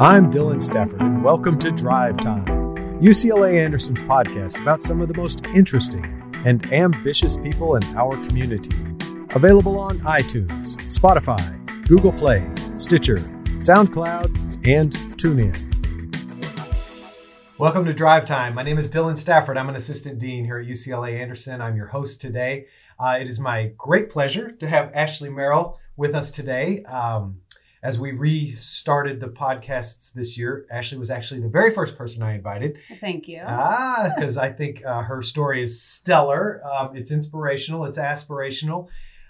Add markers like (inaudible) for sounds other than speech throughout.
I'm Dylan Stafford, and welcome to Drive Time, UCLA Anderson's podcast about some of the most interesting and ambitious people in our community. Available on iTunes, Spotify, Google Play, Stitcher, SoundCloud, and TuneIn. Welcome to Drive Time. My name is Dylan Stafford. I'm an assistant dean here at UCLA Anderson. I'm your host today. Uh, it is my great pleasure to have Ashley Merrill with us today. Um, as we restarted the podcasts this year, Ashley was actually the very first person I invited. Thank you. Ah, (laughs) because I think uh, her story is stellar. Um, it's inspirational, it's aspirational.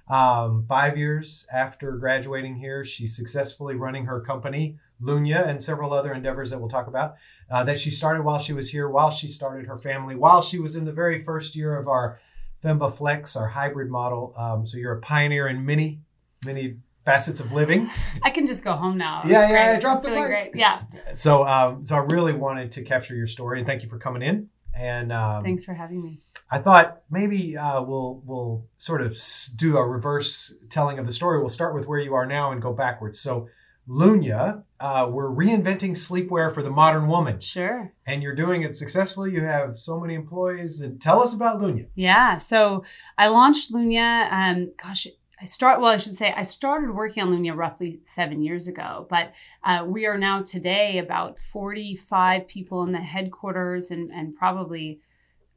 Um, five years after graduating here, she's successfully running her company, Lunya, and several other endeavors that we'll talk about uh, that she started while she was here, while she started her family, while she was in the very first year of our FEMBA Flex, our hybrid model. Um, so you're a pioneer in many, many facets of living. I can just go home now. Yeah, yeah, yeah, drop the mic. Great. Yeah. So, um, so I really wanted to capture your story, and thank you for coming in. And um, thanks for having me. I thought maybe uh, we'll we'll sort of do a reverse telling of the story. We'll start with where you are now and go backwards. So, Lunya, uh, we're reinventing sleepwear for the modern woman. Sure. And you're doing it successfully. You have so many employees. And tell us about Lunya. Yeah. So I launched Lunya. Um, gosh, I start well. I should say I started working on Lunya roughly seven years ago, but uh, we are now today about forty-five people in the headquarters, and and probably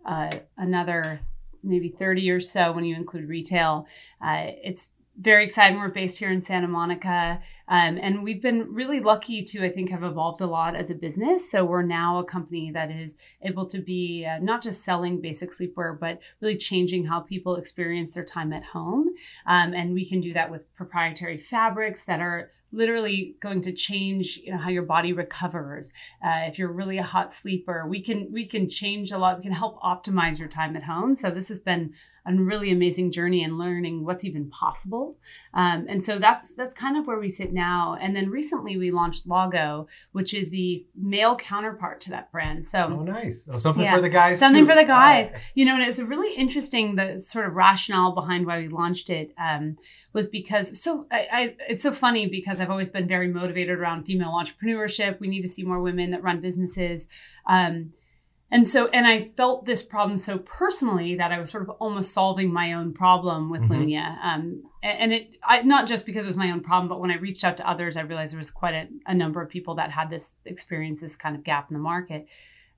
uh, another maybe thirty or so when you include retail. Uh, it's very exciting. We're based here in Santa Monica. Um, and we've been really lucky to, I think, have evolved a lot as a business. So we're now a company that is able to be uh, not just selling basic sleepwear, but really changing how people experience their time at home. Um, and we can do that with proprietary fabrics that are literally going to change you know how your body recovers uh, if you're really a hot sleeper we can we can change a lot we can help optimize your time at home so this has been a really amazing journey and learning what's even possible. Um, and so that's that's kind of where we sit now. And then recently we launched Lago, which is the male counterpart to that brand. So oh, nice. Oh, something yeah, for the guys. Something too. for the guys. You know, and it's a really interesting. The sort of rationale behind why we launched it um, was because so I, I, it's so funny because I've always been very motivated around female entrepreneurship. We need to see more women that run businesses. Um, and so, and I felt this problem so personally that I was sort of almost solving my own problem with mm-hmm. Lunya. Um, and it, I, not just because it was my own problem, but when I reached out to others, I realized there was quite a, a number of people that had this experience, this kind of gap in the market.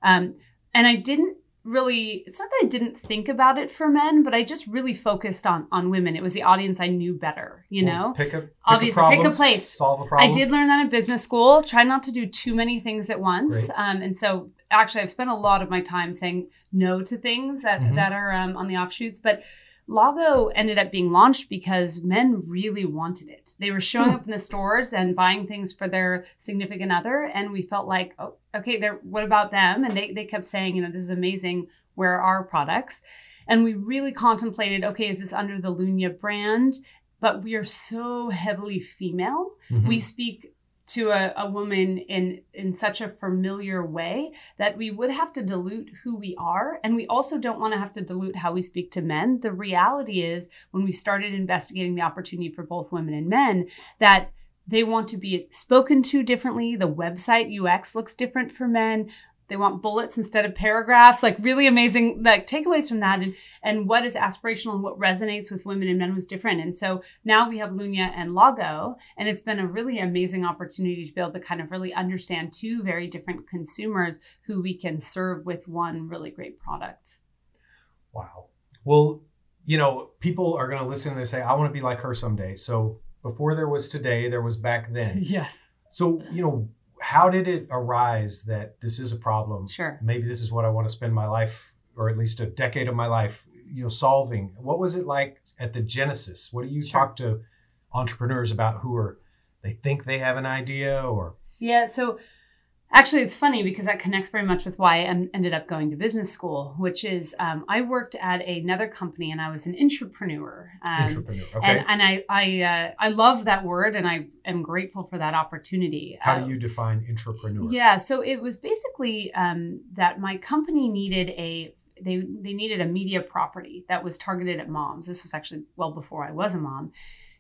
Um, and I didn't really it's not that i didn't think about it for men but i just really focused on on women. It was the audience i knew better you well, know? pick a pick obviously a problem, pick a place. solve a problem. i did learn that in business school. Try not to do too many things at once. Um, and so actually I've spent a lot of my time saying no to things that mm-hmm. that are um, on the offshoots, but Lago ended up being launched because men really wanted it. They were showing hmm. up in the stores and buying things for their significant other, and we felt like, oh, okay, there. What about them? And they they kept saying, you know, this is amazing. Where are our products? And we really contemplated, okay, is this under the Lunya brand? But we are so heavily female. Mm-hmm. We speak to a, a woman in in such a familiar way that we would have to dilute who we are. And we also don't want to have to dilute how we speak to men. The reality is when we started investigating the opportunity for both women and men that they want to be spoken to differently. The website UX looks different for men they want bullets instead of paragraphs like really amazing like takeaways from that and and what is aspirational and what resonates with women and men was different. And so now we have Lunya and Lago and it's been a really amazing opportunity to be able to kind of really understand two very different consumers who we can serve with one really great product. Wow. Well you know people are going to listen and they say i want to be like her someday. So before there was today there was back then. (laughs) Yes. So you know how did it arise that this is a problem? Sure. Maybe this is what I want to spend my life, or at least a decade of my life, you know, solving. What was it like at the genesis? What do you sure. talk to entrepreneurs about who are they think they have an idea or? Yeah. So Actually, it's funny because that connects very much with why I ended up going to business school, which is um, I worked at another company and I was an entrepreneur. Um, entrepreneur, okay. And, and I I uh, I love that word and I am grateful for that opportunity. How do you define entrepreneur? Yeah, so it was basically um, that my company needed a they they needed a media property that was targeted at moms. This was actually well before I was a mom,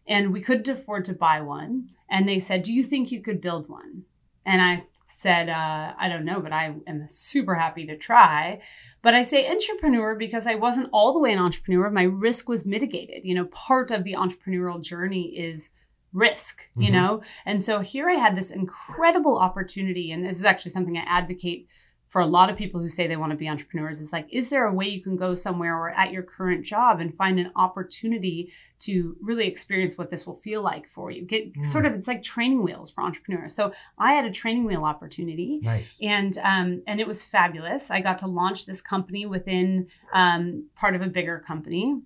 and we couldn't afford to buy one. And they said, "Do you think you could build one?" And I said, uh, I don't know, but I am super happy to try. But I say entrepreneur because I wasn't all the way an entrepreneur. My risk was mitigated. You know, part of the entrepreneurial journey is risk, you mm-hmm. know? And so here I had this incredible opportunity. And this is actually something I advocate for a lot of people who say they want to be entrepreneurs it's like is there a way you can go somewhere or at your current job and find an opportunity to really experience what this will feel like for you get mm. sort of it's like training wheels for entrepreneurs so i had a training wheel opportunity nice. and um, and it was fabulous i got to launch this company within um, part of a bigger company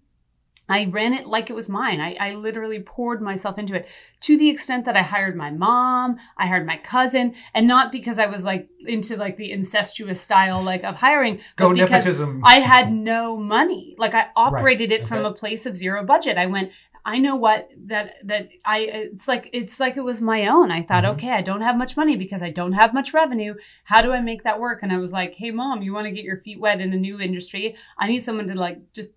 I ran it like it was mine. I, I, literally poured myself into it to the extent that I hired my mom, I hired my cousin, and not because I was like into like the incestuous style like of hiring. Go nepotism. I had no money. Like I operated right. it from a place of zero budget. I went, I know what that that I it's like it's like it was my own. I thought, mm-hmm. okay, I don't have much money because I don't have much revenue. How do I make that work? And I was like, hey mom, you want to get your feet wet in a new industry? I need someone to like just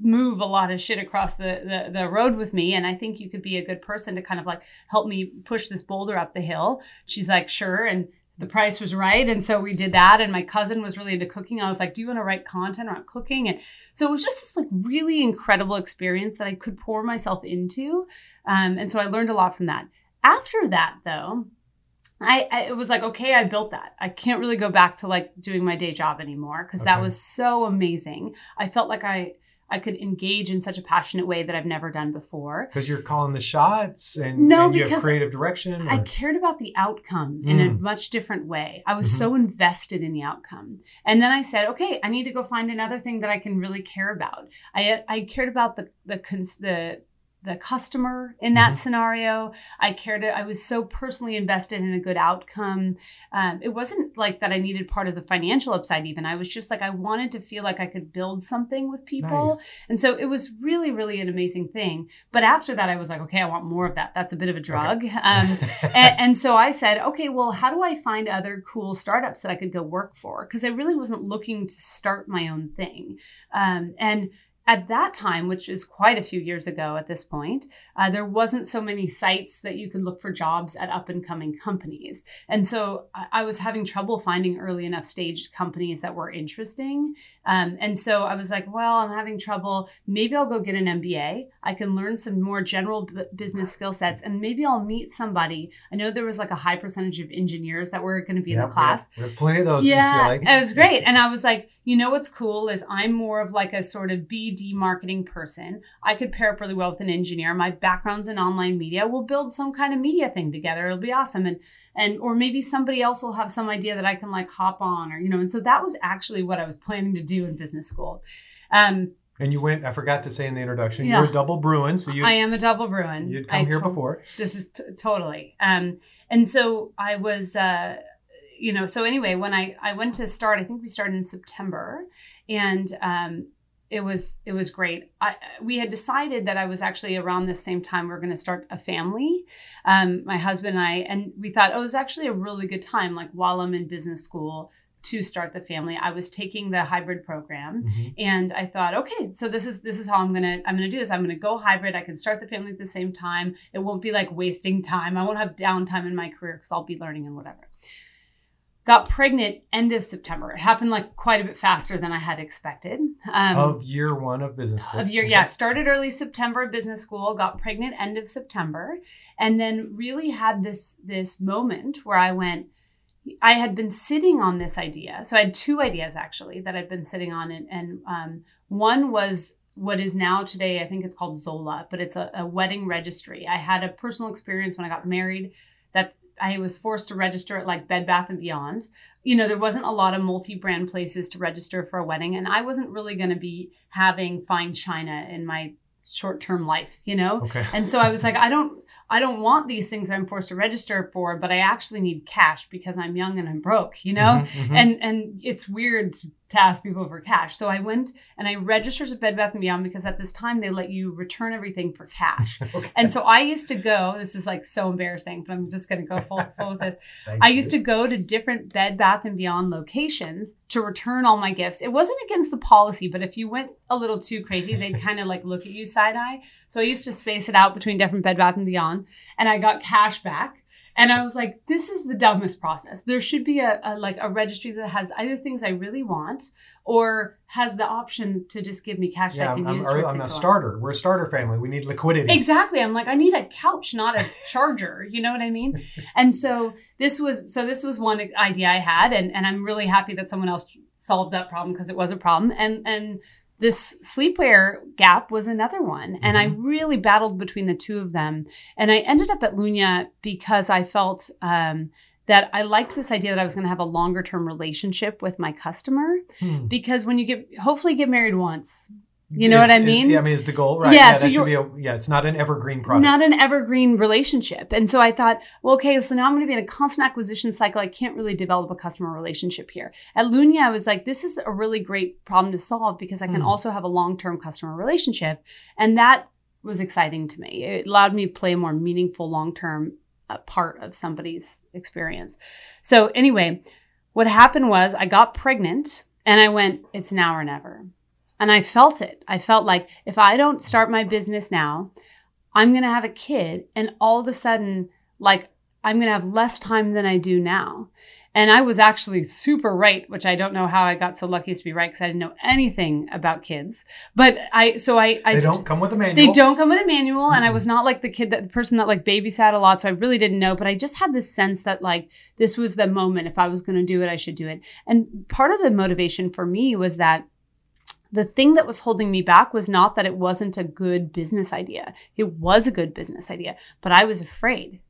move a lot of shit across the, the, the road with me. And i think you could be a good person to kind of like help me push this boulder up the hill. She's like sure. And the price was right. And so we did that. And my cousin was really into cooking. I was like do you want to write content around cooking? And so it was just this like really incredible experience that i could pour myself into. Um, and so i learned a lot from that. After that though I, I, it was like okay i built that. I can't really go back to like doing my day job anymore because okay. that was so amazing. I felt like i I could engage in such a passionate way that I've never done before. Because you're calling the shots and, no, and you have creative direction. Or? I cared about the outcome mm. in a mm. much different way. I was mm-hmm. so invested in the outcome. And then I said, okay, I need to go find another thing that I can really care about. I I cared about the the the the customer in that mm-hmm. scenario. I cared. I was so personally invested in a good outcome. Um, it wasn't like that. I needed part of the financial upside. Even I was just like I wanted to feel like I could build something with people, nice. and so it was really, really an amazing thing. But after that, I was like, okay, I want more of that. That's a bit of a drug. Okay. (laughs) Um, and, and so I said, okay, well, how do I find other cool startups that I could go work for? Because I really wasn't looking to start my own thing. Um, and at that time, which is quite a few years ago at this point, uh, there wasn't so many sites that you could look for jobs at up and coming companies. And so I, I, was having trouble finding early enough stage companies that were interesting. Um, and so I was like, well, I'm having trouble. Maybe I'll go get an MBA. I can learn some more general b- business skill sets and maybe I'll meet somebody. I know there was like a high percentage of engineers that were going to be yep, in the class. Yep. plenty of those. Yeah, it was great. And I was like, you know what's cool is I'm more of like a sort of BD marketing person. I could pair up really well with an engineer. My background's in online media. We'll build some kind of media thing together. It'll be awesome. And and or maybe somebody else will have some idea that I can like hop on or you know. And so that was actually what I was planning to do in business school. Um, and you went, I forgot to say in the introduction, yeah. you're a double Bruin. So you I am a double Bruin. You'd come I here to- before. This is t- totally. Um, and so I was uh, you know, so anyway, when I I went to start, I think we started in September, and um, it was it was great. I, we had decided that I was actually around the same time we are going to start a family, um, my husband and I, and we thought oh, it was actually a really good time, like while I'm in business school to start the family. I was taking the hybrid program, mm-hmm. and I thought, okay, so this is this is how I'm gonna I'm gonna do this. I'm gonna go hybrid. I can start the family at the same time. It won't be like wasting time. I won't have downtime in my career because I'll be learning and whatever got pregnant end of September. It happened like quite a bit faster than I had expected. Um, of year one of business school. Of year, yeah. Started early September business school, got pregnant end of September, and then really had this this moment where I went. I had been sitting on this idea. So I had two ideas actually that I'd been sitting on, and, and um, one was what is now today, I think it's called Zola, but it's a, a wedding registry. I had a personal experience when I got married that I was forced to register at like Bed Bath and Beyond. You know, there wasn't a lot of multi-brand places to register for a wedding, and I wasn't really going to be having fine china in my short-term life, you know. Okay. And so I was like, I don't, I don't want these things I'm forced to register for, but I actually need cash because I'm young and I'm broke, you know. Mm-hmm, mm-hmm. And and it's weird to to ask people for cash. So I went and I registered at Bed Bath and Beyond because at this time they let you return everything for cash. (laughs) okay. And so I used to go. This is like so embarrassing, but I'm just going to go full (laughs) full with this. I used to go to different Bed Bath and Beyond locations to return all my gifts. It wasn't against the policy, but if you went a little too crazy, they'd (laughs) kind of like look at you side eye. So I used to space it out between different Bed Bath and Beyond, and I got cash back. And I was like, this is the dumbest process. There should be a, a, like a registry that has either things I really want or has the option to just give me cash yeah, I can I'm, use. I'm, I'm a things I want. starter. We're a starter family. We need liquidity. Exactly. I'm like, I need a couch, not a (laughs) charger. You know what I mean? And so this was so this was one idea I had, and and I'm really happy that someone else solved that problem because it was a problem. And and this sleepwear gap was another one. And I really battled between the two of them. And I ended up at Lunya because I felt um, that I liked this idea that I was going to have a longer term relationship with my customer. Hmm. Because when you get, hopefully, get married once, You know Is- what I is- mean? yeah, I mean, is the goal right? Yeah, Yeah, so that should be a, yeah. It's not an evergreen product. not an evergreen relationship. And so I thought, well, okay, so now I'm going to be in a constant acquisition cycle. I can't really develop a customer relationship here. At Lunya, I was like, this is a really great problem to solve because I can Hmm. also have a long term customer relationship. And that was exciting to me. It allowed me to play a more meaningful long term uh, part of somebody's experience. So, anyway, what happened was I got pregnant and I went, it's now or never. And I felt it. I felt like if I don't start my business now, I'm going to have a kid and all of a sudden like I'm going to have less time than I do now. And I was actually super right, which I don't know how I got so lucky as to be right because I didn't know anything about kids. But I so I I they don't come with a manual. they don't come with a manual, and I was not like the kid that the person that like babysat a lot, so I really didn't know. But I just had this sense that like this was the moment. If I was going to do it, I should do it. And part of the motivation for me was that the thing that was holding me back was not that it wasn't a good business idea. It was a good business idea, but I was afraid.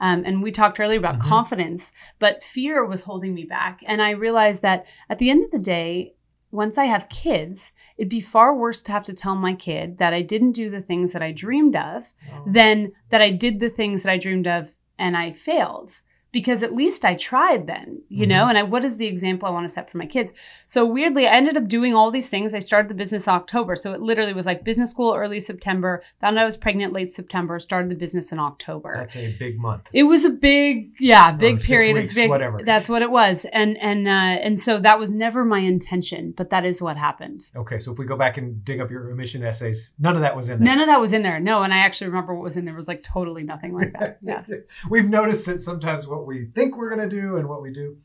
Um, and we talked earlier about Mhm. confidence, but fear was holding me back. And I realized that at the end of the day, once I have kids, it'd be far worse to have to tell my kid that I didn't do the things that I dreamed of Oh. than that I did the things that I dreamed of and I failed. Because at least I tried then, you know, and I, what is the example I want to set for my kids? So weirdly, I ended up doing all these things. I started the business in October. So it literally was like business school early September, found out I was pregnant late September, started the business in October. That's a big month. It was a big, yeah, big period. weeks, it's big. whatever. That's what it was, and and uh, and so that was never my intention, but that is what happened. Okay, so if we go back and dig up your emission essays, none of that was in there. None of that was in there. No, and I actually remember what was in there was like totally nothing like that. Yes, (laughs) We've noticed that sometimes what we think we're going to do and what we do.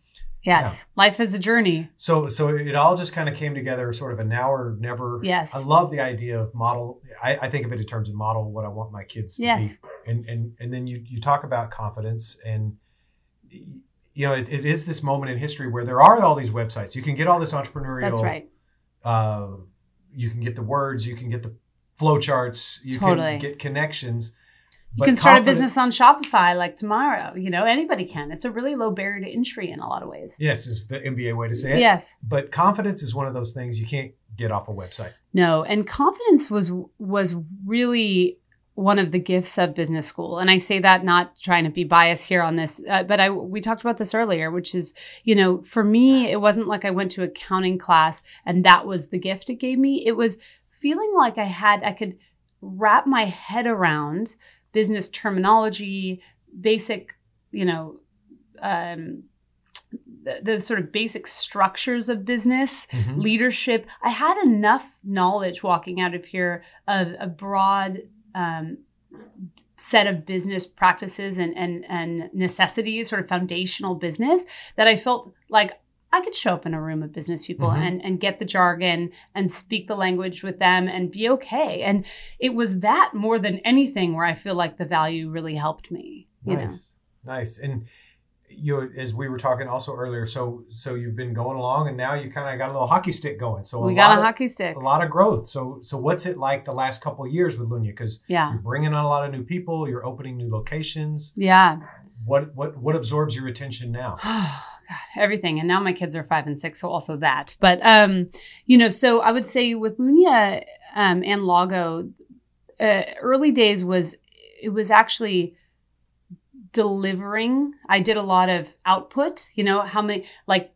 yes. Life is a journey. So, so it all just kind of came together, sort of a now or never. Yes. I love the idea of model. I, I think of it in terms of model what I want my kids to Yes. be, and and and then you you talk about confidence and. You know, it, it is this moment in history where there are all these websites. You can get all this entrepreneurial. That's right. uh, you can get the words, you can get the flow charts, you Totally. can get connections. You can start a business on Shopify like tomorrow. You know, anybody can. It's a really low barrier to entry in a lot of ways. Yes, is the MBA way to say it. Yes. But confidence is one of those things you can't get off a website. No, and confidence was was really one of the gifts of business school and i say that not trying to be biased here on this uh, but i we talked about this earlier which is you know for me it wasn't like i went to accounting class and that was the gift it gave me it was feeling like i had i could wrap my head around business terminology basic you know um the, the sort of basic structures of business Mhm. leadership. I had enough knowledge walking out of here of a broad um, set of business practices and, and and necessities, sort of foundational business that I felt like I could show up in a room of business people Mhm. and, and get the jargon and speak the language with them and be okay. And it was that more than anything where I feel like the value really helped me. You know? Nice, nice. And you, as we were talking also earlier, so so you've been going along, and now you kind of got a little hockey stick going. So We a got lot a of, hockey stick. a lot of growth. So so what's it like the last couple of years with Lunya? Because Yeah. you're bringing on a lot of new people, you're opening new locations. Yeah. What what what absorbs your attention now? (sighs) (sighs) God, everything. And now my kids are five and six, so also that. But um, you know, so I would say with Lunya um, and Lago, uh, early days was it was actually delivering. I did a lot of output. You know, how many like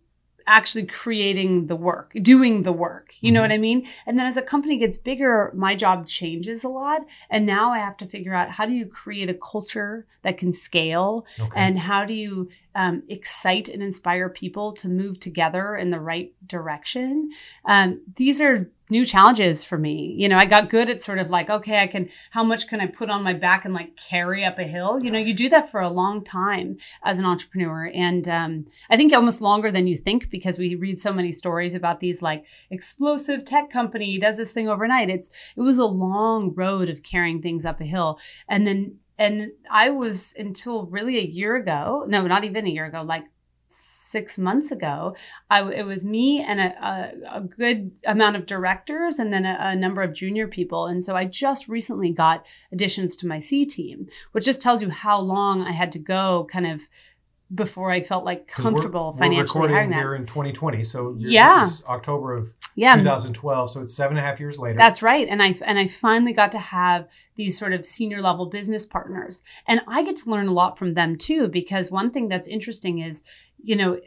actually creating the work, doing the work. You know Mhm. what I mean? And then as a company gets bigger, my job changes a lot. And now I have to figure out how do you create a culture that can scale Okay. and how do you um, excite and inspire people to move together in the right direction um, these are new challenges for me. You know, I got good at sort of like, okay, I can, how much can I put on my back and like carry up a hill? You know, you do that for a long time as an entrepreneur. And um, I think almost longer than you think because we read so many stories about these like explosive tech company does this thing overnight. It's, it was a long road of carrying things up a hill. And then, and I was until really a year ago, no, not even a year ago, like six months ago, I, it was me and a, a, a, good amount of directors and then a, a, number of junior people. And so I just recently got additions to my C team, which just tells you how long I had to go kind of before I felt like comfortable we're, financially we're recording here in 2020. So yeah. this is October of yeah. 2012. So it's seven and a half years later. That's right. And I and I finally got to have these sort of senior level business partners. And I get to learn a lot from them too, because one thing that's interesting is, you know,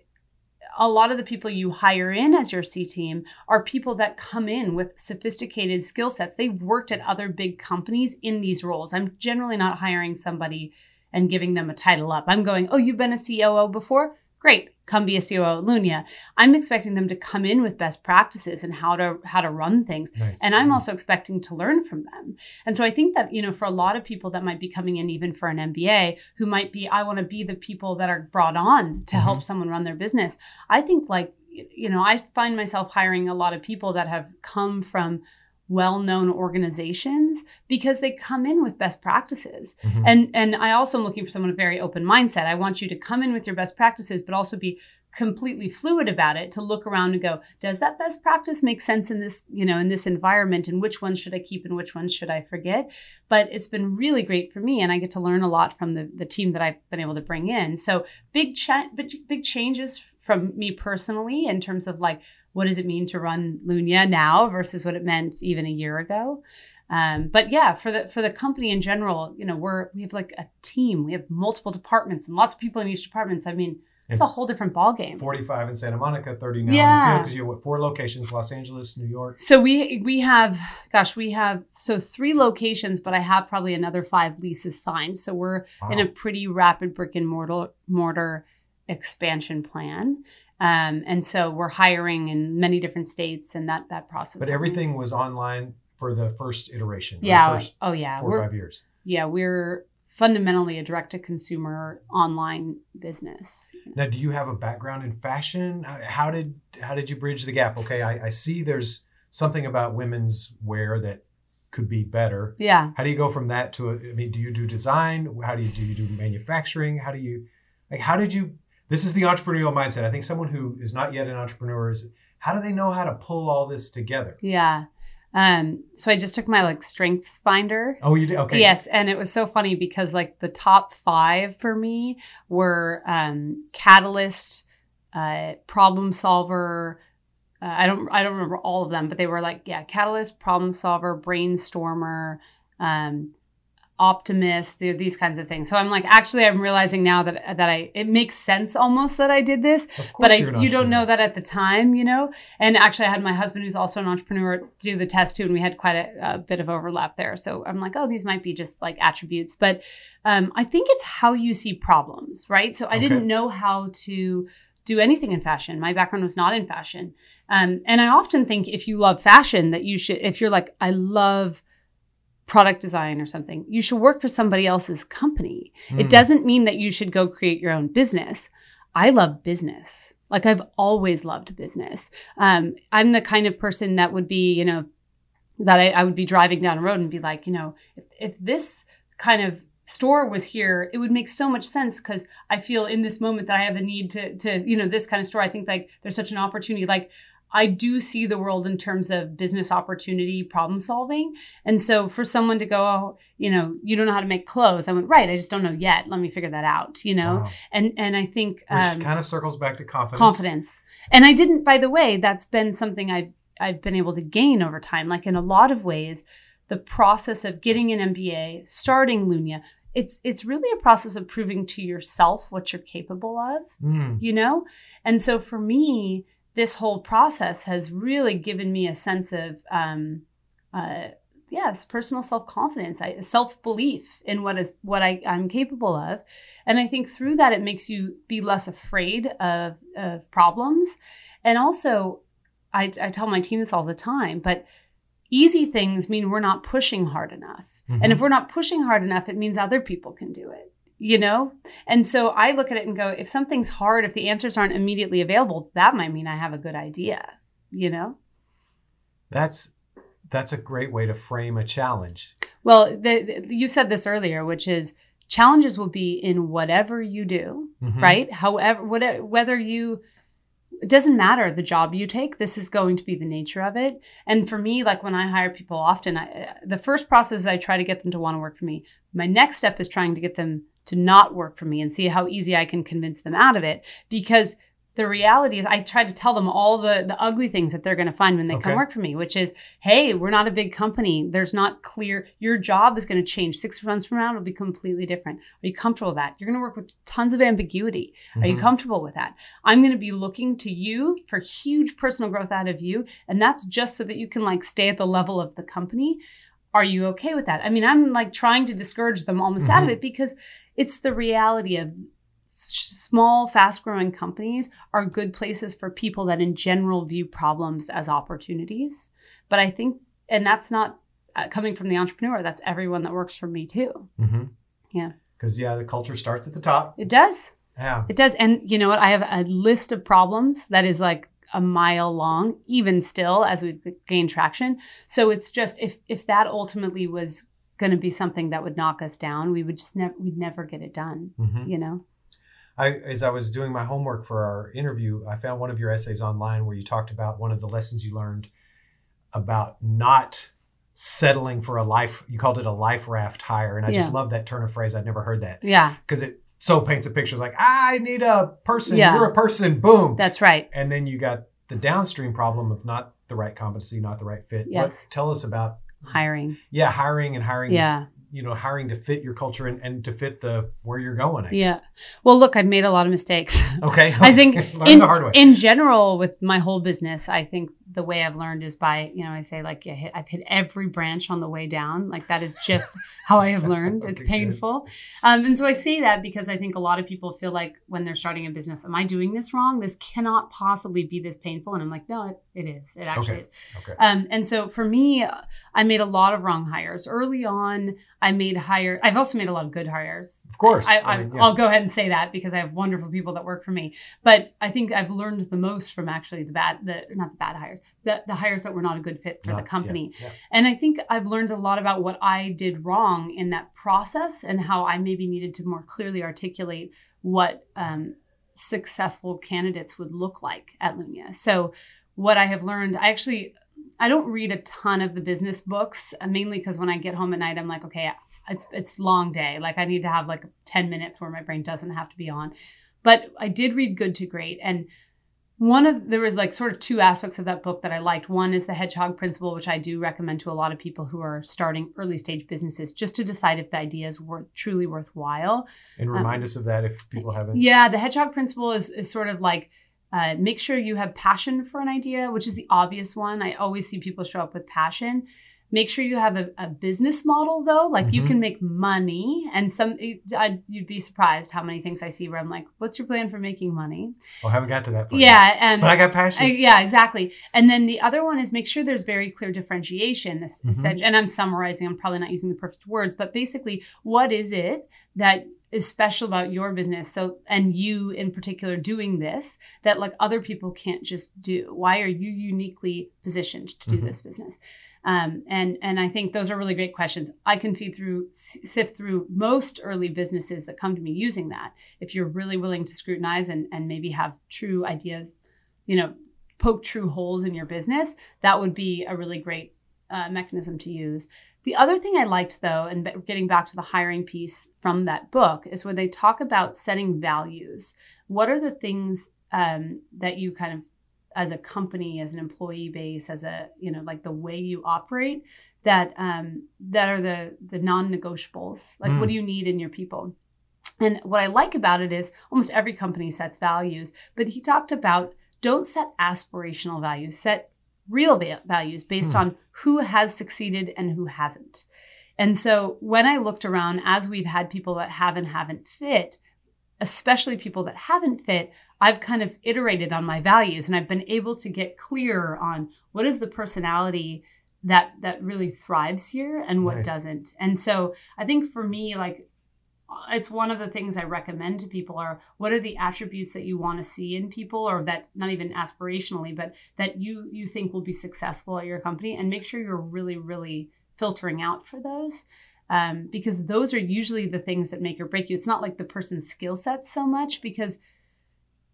a lot of the people you hire in as your C team are people that come in with sophisticated skill sets. They've worked at other big companies in these roles. I'm generally not hiring somebody and giving them a title up. I'm going, oh, you've been a COO before? Great, come be a COO at Lunya. I'm expecting them to come in with best practices and how to how to run things. Nice. And I'm also expecting to learn from them. And so I think that, you know, for a lot of people that might be coming in even for an MBA who might be, I want to be the people that are brought on to mm-hmm. help someone run their business. I think like, you know, I find myself hiring a lot of people that have come from well-known organizations because they come in with best practices. Mm-hmm. And and I also am looking for someone with a very open mindset. I want you to come in with your best practices but also be completely fluid about it to look around and go does that best practice make sense in this you know in this environment and which ones should i keep and which ones should i forget but it's been really great for me and i get to learn a lot from the, the team that i've been able to bring in so big, cha- big changes from me personally in terms of like what does it mean to run Lunya now versus what it meant even a year ago. Um, but yeah, for the for the company in general, you know, we're we have like a team. We have multiple departments and lots of people in each departments. I mean, it's a whole different ball game. 45 in Santa Monica, 30 now yeah. because you have what, four locations, Los Angeles, New York. So we we have gosh, we have so three locations, but I have probably another five leases signed. So we're wow. in a pretty rapid brick and mortar mortar expansion plan. Um, and so we're hiring in many different states and that that process. But everything was online for the first iteration. Yeah. First oh yeah. 4 we're, or five years. Yeah, we're fundamentally a direct to consumer online business. Now, do you have a background in fashion? How did how did you bridge the gap? Okay, I, I see there's something about women's wear that could be better. Yeah. How do you go from that to a, I mean, do you do design? How do you do you do manufacturing? How do you like how did you this is the entrepreneurial mindset. I think someone who is not yet an entrepreneur is how do they know how to pull all this together? Yeah. Um, so I just took my like strengths finder. Oh, you did? Okay. Yes. And it was so funny because like the top five for me were um, catalyst, uh, problem solver. Uh, I don't I don't remember all of them, but they were like, yeah, catalyst, problem solver, brainstormer, um, optimist these kinds of things so i'm like actually i'm realizing now that that i it makes sense almost that i did this but I, you don't know that at the time you know and actually i had my husband who's also an entrepreneur do the test too and we had quite a, a bit of overlap there so i'm like oh these might be just like attributes but um, i think it's how you see problems right so i okay. didn't know how to do anything in fashion. My background was not in fashion. Um, and I often think if you love fashion, that you should, if you're like, I love product design or something, you should work for somebody else's company. Mm. It hmm. doesn't mean that you should go create your own business. I love business. Like I've always loved business. Um, I'm the kind of person that would be, you know, that I, I would be driving down a road and be like, you know, if, if this kind of store was here, it would make so much sense because I feel in this moment that I have a need to, to, you know, this kind of store. I think like there's such an opportunity. Like I do see the world in terms of business opportunity, problem solving. And so for someone to go, oh, you know, you don't know how to make clothes, I went, right, I just don't know yet. Let me figure that out, you know? Wow. And and I think Which um, kind of circles back to confidence. Confidence. And I didn't, by the way, that's been something I've I've been able to gain over time. Like in a lot of ways, the process of getting an MBA, starting Lunya, it's it's really a process of proving to yourself what you're capable of, mm. you know? And so for me, this whole process has really given me a sense of um, uh, yes personal self-confidence self-belief in what is what I, i'm capable of and i think through that it makes you be less afraid of, of problems and also I, I tell my team this all the time, but easy things mean we're not pushing hard enough. Mm-hmm. And if we're not pushing hard enough, it means other people can do it, you know? And so I look at it and go, if something's hard, if the answers aren't immediately available, that might mean I have a good idea, you know? That's that's a great way to frame a challenge. Well, the, the, you said this earlier, which is challenges will be in whatever you do, mm-hmm. right? However, whatever, whether you it doesn't matter the job you take this is going to be the nature of it and for me like when i hire people often I, the first process is i try to get them to want to work for me my next step is trying to get them to not work for me and see how easy i can convince them out of it because the reality is I try to tell them all the the ugly things that they're going to find when they okay. come work for me, which is, hey, we're not a big company. There's not clear. Your job is going to change six months from now. It'll be completely different. Are you comfortable with that? You're going to work with tons of ambiguity. Mm-hmm. Are you mm-hmm. comfortable with that? I'm going to be looking to you for huge personal growth out of you, and that's just so that you can like stay at the level of the company. Are you okay with that? I mean, I'm like trying to discourage them almost mm-hmm. out of mm-hmm. it because it's the reality of small, fast growing companies are good places for people that in general view problems as opportunities. But I think, and that's not uh, coming from the entrepreneur, that's everyone that works for me too. Mm-hmm. Yeah. Because, yeah, the culture starts at the top. It does. Yeah. It does. And you know what? I have a list of problems that is like a mile long, even still as we gain traction. So it's just if if that ultimately was going to be something that would knock us down, we would just never we'd never get it done. Mm-hmm. You know. I, as I was doing my homework for our interview, I found one of your essays online where you talked about one of the lessons you learned about not settling for a life. You called it a life raft hire, and I yeah. just love that turn of phrase. I'd never heard that. Yeah, because it so paints a picture. It's like I need a person. Yeah. You're a person. Boom. That's right. And then you got the downstream problem of not the right competency, not the right fit. Yes. What, tell us about hiring. Yeah, hiring and hiring. Yeah you know hiring to fit your culture and, and to fit the where you're going I yeah guess. well look i've made a lot of mistakes okay (laughs) i think (laughs) in, in general with my whole business i think the way I've learned is by, you know, I say like hit, I've hit every branch on the way down. Like that is just (laughs) how I have learned. It's painful. Um, and so I say that because I think a lot of people feel like when they're starting a business, am I doing this wrong? This cannot possibly be this painful. And I'm like, no, it, it is. It actually okay. is. Okay. Um, and so for me, I made a lot of wrong hires early on. I made hire. I've also made a lot of good hires. Of course. I, I, will yeah. go ahead and say that because I have wonderful people that work for me. But I think I've learned the most from actually the bad, the not the bad hires, the, the hires that were not a good fit for not, the company. Yeah, yeah. And I think I've learned a lot about what I did wrong in that process and how I maybe needed to more clearly articulate what um, successful candidates would look like at Lunya. So what I have learned, I actually I don't read a ton of the business books, uh, mainly because when I get home at night, I'm like, okay, it's it's long day. Like I need to have like 10 minutes where my brain doesn't have to be on. But I did read Good to Great, and one of there was like sort of two aspects of that book that I liked. One is the hedgehog principle, which I do recommend to a lot of people who are starting early stage businesses, just to decide if the idea is worth truly worthwhile. And remind um, us of that if people haven't. Yeah, the hedgehog principle is is sort of like uh, make sure you have passion for an idea, which is the obvious one. I always see people show up with passion. Make sure you have a, a business model though, like mm-hmm. you can make money. And some, I, you'd be surprised how many things I see where I'm like, "What's your plan for making money?" Oh, I haven't got to that point. Yeah, yet. and but I got passion. Yeah, exactly. And then the other one is make sure there's very clear differentiation. Mm-hmm. And I'm summarizing. I'm probably not using the perfect words, but basically, what is it that is special about your business so and you in particular doing this that like other people can't just do why are you uniquely positioned to do mm-hmm. this business um, and and I think those are really great questions. I can feed through sift through most early businesses that come to me using that. If you're really willing to scrutinize and and maybe have true ideas, you know, poke true holes in your business, that would be a really great uh, mechanism to use. The other thing I liked, though, and getting back to the hiring piece from that book, is when they talk about setting values. What are the things um, that you kind of as a company as an employee base as a you know like the way you operate that um that are the the non-negotiables like mm. what do you need in your people and what i like about it is almost every company sets values but he talked about don't set aspirational values set real values based mm. on who has succeeded and who hasn't and so when i looked around as we've had people that have and haven't fit especially people that haven't fit, I've kind of iterated on my values and I've been able to get clear on what is the personality that that really thrives here and what nice. doesn't. And so I think for me, like it's one of the things I recommend to people are what are the attributes that you want to see in people or that not even aspirationally, but that you you think will be successful at your company and make sure you're really, really filtering out for those. Um, because those are usually the things that make or break you. It's not like the person's skill set so much because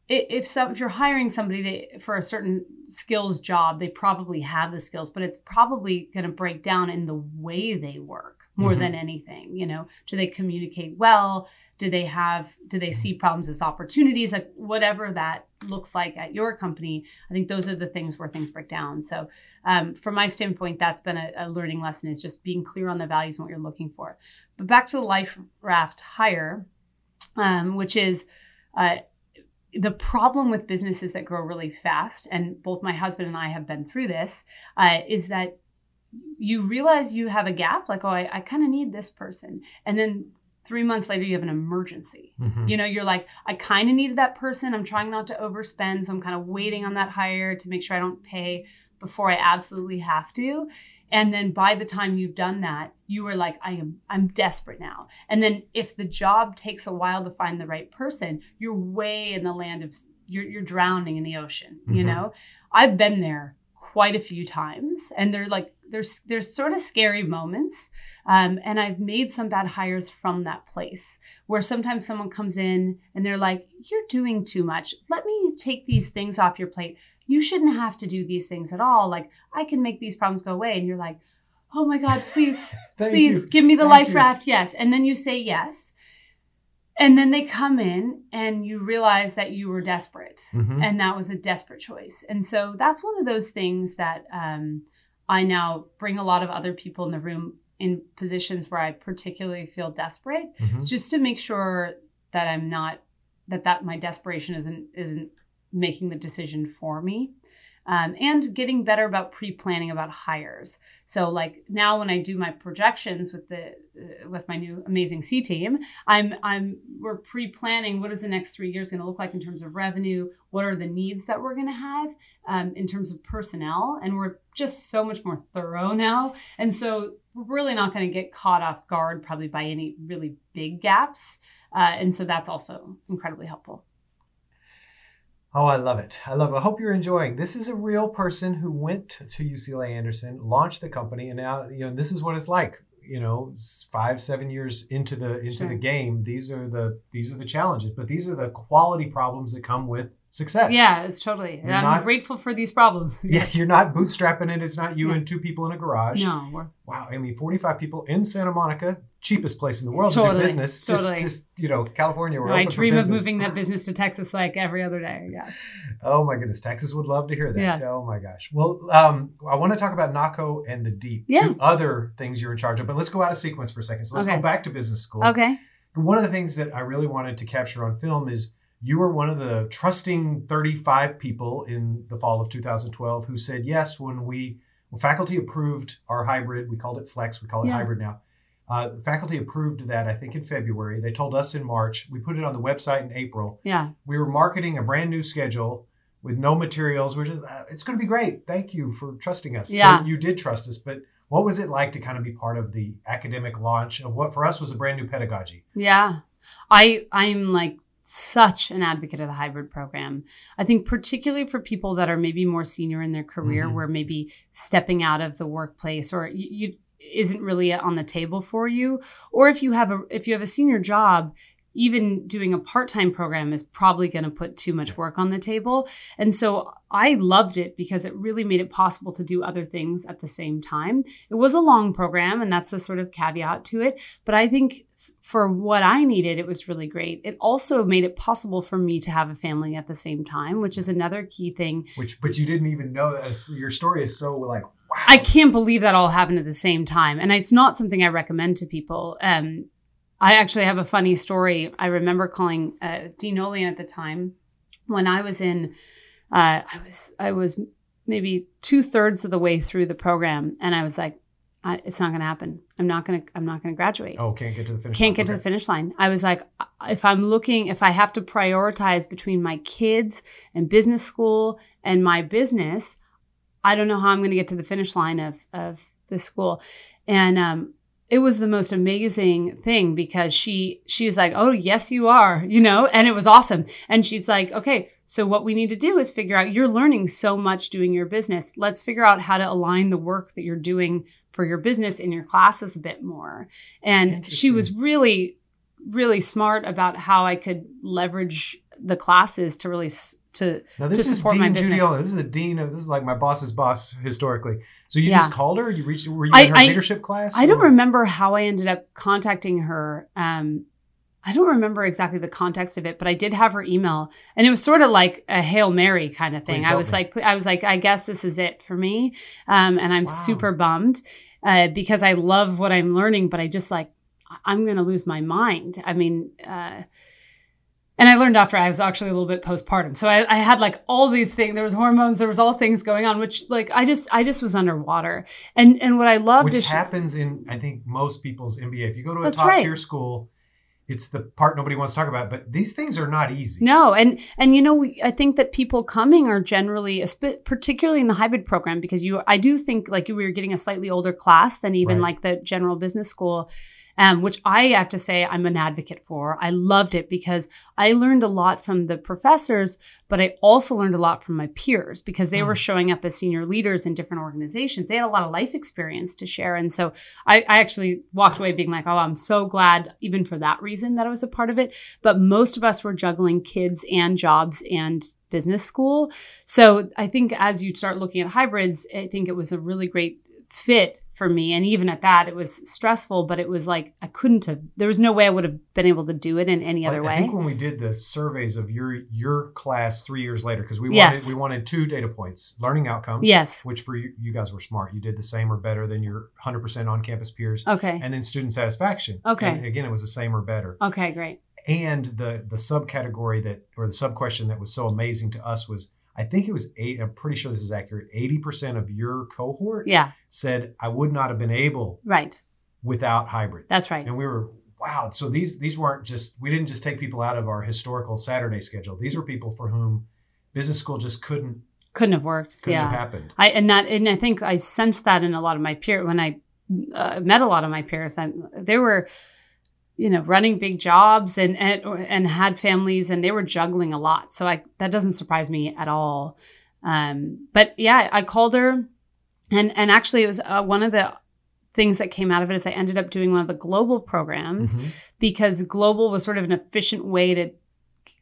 if some if you're hiring somebody for a certain skills job, they probably have the skills, but it's probably going to break down in the way they work more mm-hmm. than anything. You know, do they communicate well? Do they have do they see problems as opportunities? Like whatever that looks like at your company, I think those are the things where things break down. So, um, from my standpoint, that's been a, a learning lesson is just being clear on the values and what you're looking for. But back to the life raft hire, um, which is. Uh, the problem with businesses that grow really fast, and both my husband and I have been through this, uh, is that you realize you have a gap, like, oh, I, I kind of need this person. And then three months later, you have an emergency. Mm-hmm. You know, you're like, I kind of needed that person. I'm trying not to overspend. So I'm kind of waiting on that hire to make sure I don't pay before I absolutely have to. And then by the time you've done that, you are like, I am, I'm desperate now. And then if the job takes a while to find the right person, you're way in the land of, you're, you're drowning in the ocean, mm-hmm. you know? I've been there quite a few times and they're like, there's there's sort of scary moments um, and i've made some bad hires from that place where sometimes someone comes in and they're like you're doing too much let me take these things off your plate you shouldn't have to do these things at all. Like I can make these problems go away. And you're like, oh my God, please, (laughs) please you. give me the Thank life you. raft. Yes. And then you say yes. And then they come in and you realize that you were desperate mm-hmm. and that was a desperate choice. And so that's one of those things that um, I now bring a lot of other people in the room in positions where I particularly feel desperate, mm-hmm. just to make sure that I'm not that that my desperation isn't isn't making the decision for me. Um, and getting better about pre-planning about hires. So like now when I do my projections with the uh, with my new amazing C team, I'm I'm we're pre-planning what is the next three years going to look like in terms of revenue, what are the needs that we're going to have um, in terms of personnel, and we're just so much more thorough now. And so we're really not going to get caught off guard probably by any really big gaps. Uh, and so that's also incredibly helpful. Oh, I love it. I love it. I hope you're enjoying. This is a real person who went to UCLA Anderson, launched the company, and now you know this is what it's like. You know, five, seven years into the into sure. the game. These are the these are the challenges, but these are the quality problems that come with success. Yeah, it's totally. You're I'm not, grateful for these problems. (laughs) yeah, (laughs) you're not bootstrapping it. It's not you yeah. and two people in a garage. No. Wow. I mean, 45 people in Santa Monica, cheapest place in the world totally, to do business. Totally. Just, just you know, California. No, I dream of moving that business to Texas like every other day. Yeah. (laughs) Oh my goodness, Texas would love to hear that. Yes. Oh my gosh. Well, um, I want to talk about NACO and the Deep. Yeah. Two other things you're in charge of, but let's go out of sequence for a second. So let's okay. go back to business school. Okay. One of the things that I really wanted to capture on film is you were one of the trusting 35 people in the fall of 2012 who said yes when we well, faculty approved our hybrid. We called it flex. We call it yeah. hybrid now. Uh, faculty approved that I think in February. They told us in March. We put it on the website in April. Yeah. We were marketing a brand new schedule with no materials. We're just uh, it's going to be great. Thank you for trusting us. Yeah. So you did trust us, but what was it like to kind of be part of the academic launch of what for us was a brand new pedagogy? Yeah. I I'm like such an advocate of the hybrid program. I think particularly for people that are maybe more senior in their career, mm-hmm. where maybe stepping out of the workplace or you, you isn't really on the table for you, or if you have a if you have a senior job, even doing a part-time program is probably going to put too much work on the table. And so I loved it because it really made it possible to do other things at the same time. It was a long program and that's the sort of caveat to it, but I think for what I needed, it was really great. It also made it possible for me to have a family at the same time, which is another key thing. Which, but you didn't even know that. Your story is so like, wow. I can't believe that all happened at the same time, and it's not something I recommend to people. Um, I actually have a funny story. I remember calling uh, Dean Olian at the time when I was in. Uh, I was I was maybe two thirds of the way through the program, and I was like, I, it's not going to happen. I'm not going to. I'm not going to graduate. Oh, can't get to the finish. Can't line. get to the finish line. I was like, if I'm looking, if I have to prioritize between my kids and business school and my business, I don't know how I'm going to get to the finish line of of the school. And um, it was the most amazing thing because she she was like, "Oh, yes, you are," you know, and it was awesome. And she's like, "Okay, so what we need to do is figure out. You're learning so much doing your business. Let's figure out how to align the work that you're doing for your business in your classes a bit more." And she was really, really smart about how I could leverage the classes to really to Now this to is support my Dean business. Judy Olian. This is a dean of this is like my boss's boss historically. So you Yeah. just called her? You reached? Were you I- in her I- leadership class? I don't remember how I ended up contacting her. Um, I don't remember exactly the context of it, but I did have her email, and it was sort of like a hail mary kind of thing. I was me. like, I was like, I guess this is it for me, um, and I'm Wow. super bummed uh, because I love what I'm learning, but I just like I'm going to lose my mind. I mean. Uh, and I learned after I was actually a little bit postpartum. So I, I had like all these things. There was hormones. There was all things going on, which like I just I just was underwater. And and what I loved Which is happens in I think most people's MBA. If you go to a top right. tier school, it's the part nobody wants to talk about. But these things are not easy. No, and and you know, we, I think that people coming are generally, particularly in the hybrid program, because you, I do think like we were getting a slightly older class than even Right. like the general business school, um, which I have to say I'm an advocate for. I loved it because I learned a lot from the professors, but I also learned a lot from my peers because they Hmm. were showing up as senior leaders in different organizations. They had a lot of life experience to share, and so I, I actually walked away being like, "Oh, I'm so glad, even for that reason, that I was a part of it." but most of us were juggling kids and jobs and business school. So I think as you start looking at hybrids, I think it was a really great fit for me. And even at that, it was stressful, but it was like I couldn't have, there was no way I would have been able to do it in any other I way. I think when we did the surveys of your your class three years later, because we wanted Yes. we wanted two data points: learning outcomes, Yes. which for you, you guys were smart. You did the same or better than your 100% on campus peers, Okay. and then student satisfaction. Okay. And again, it was the same or better. Okay, great. and the the subcategory that or the sub question that was so amazing to us was I think it was eight. I'm pretty sure this is accurate. Eighty percent of your cohort Yeah, said I would not have been able right. without hybrid. That's right. And we were wow. So these these weren't just we didn't just take people out of our historical Saturday schedule. These were people for whom business school just couldn't Couldn't have worked. couldn't yeah. have happened. I and that and I think I sensed that in a lot of my peers when I uh, met a lot of my peers. I, they were, you know, running big jobs and and and had families, and they were juggling a lot. So I that doesn't surprise me at all. Um, but yeah, I called her, and and actually it was uh, one of the things that came out of it is I ended up doing one of the global programs Mhm. because global was sort of an efficient way to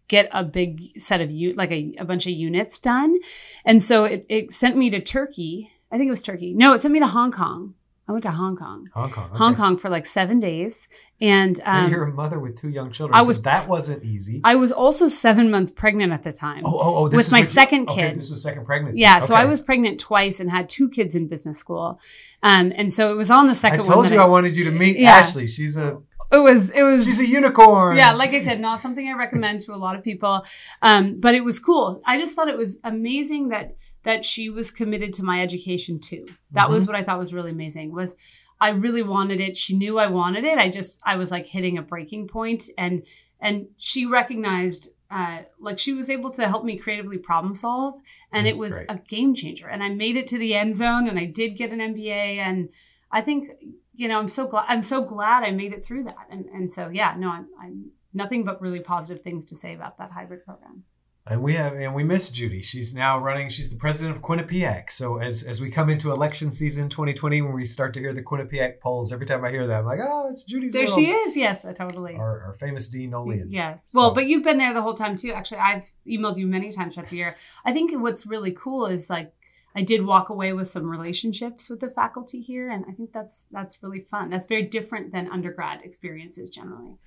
get a big set of u like a, a bunch of units done and so it, it sent me to turkey i think it was turkey no it sent me to hong kong i went to hong kong Hong Kong. okay. hong kong for like seven days and um, you're a mother with two young children. I so was- that wasn't easy. i was also seven months pregnant at the time oh, oh, oh! This with is my what you- second okay, kid. this was second pregnancy. yeah so i was pregnant twice and had two kids in business school um, and so it was on the second. I second told one you that I wanted you to meet Yeah. Ashley. She's a it was it was she's a unicorn. yeah like i said not something i recommend to a lot of people um, but it was cool i just thought it was amazing that that she was committed to my education too. That was what i thought was really amazing was i really wanted it. She knew i wanted it. I just i was like hitting a breaking point and and she recognized uh, like she was able to help me creatively problem solve and That's it was great. a game changer. And i made it to the end zone and i did get an mba and i think you know i'm so glad i'm so glad i made it through that. And and so yeah no i'm i'm nothing but really positive things to say about that hybrid program And we have and we miss Judy. She's now running. She's the president of Quinnipiac. So as as we come into election season 2020, when we start to hear the Quinnipiac polls, every time I hear that, I'm like, oh, it's Judy's there world. she is yes totally Our, our famous Dean Olian. Yes. Well, but you've been there the whole time too. Actually, I've emailed you many times throughout the year. I think what's really cool is like I did walk away with some relationships with the faculty here, and I think that's that's really fun. That's very different than undergrad experiences generally.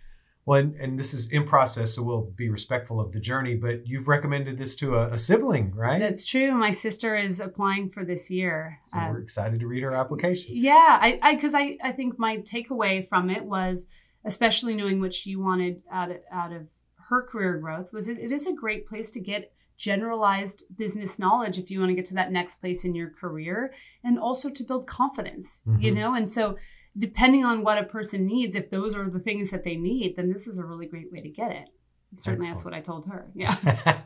Well, and, and this is in process, so we'll be respectful of the journey. But you've recommended this to a, a sibling, right? That's true. My sister is applying for this year. so Um, we're excited to read her application. Yeah, I I because I, I think my takeaway from it was especially knowing what she wanted out of, out of her career growth was it, it is a great place to get generalized business knowledge if you want to get to that next place in your career and also to build confidence mm-hmm. you know and so depending on what a person needs if those are the things that they need then this is a really great way to get it certainly Excellent. that's what i told her (laughs) yeah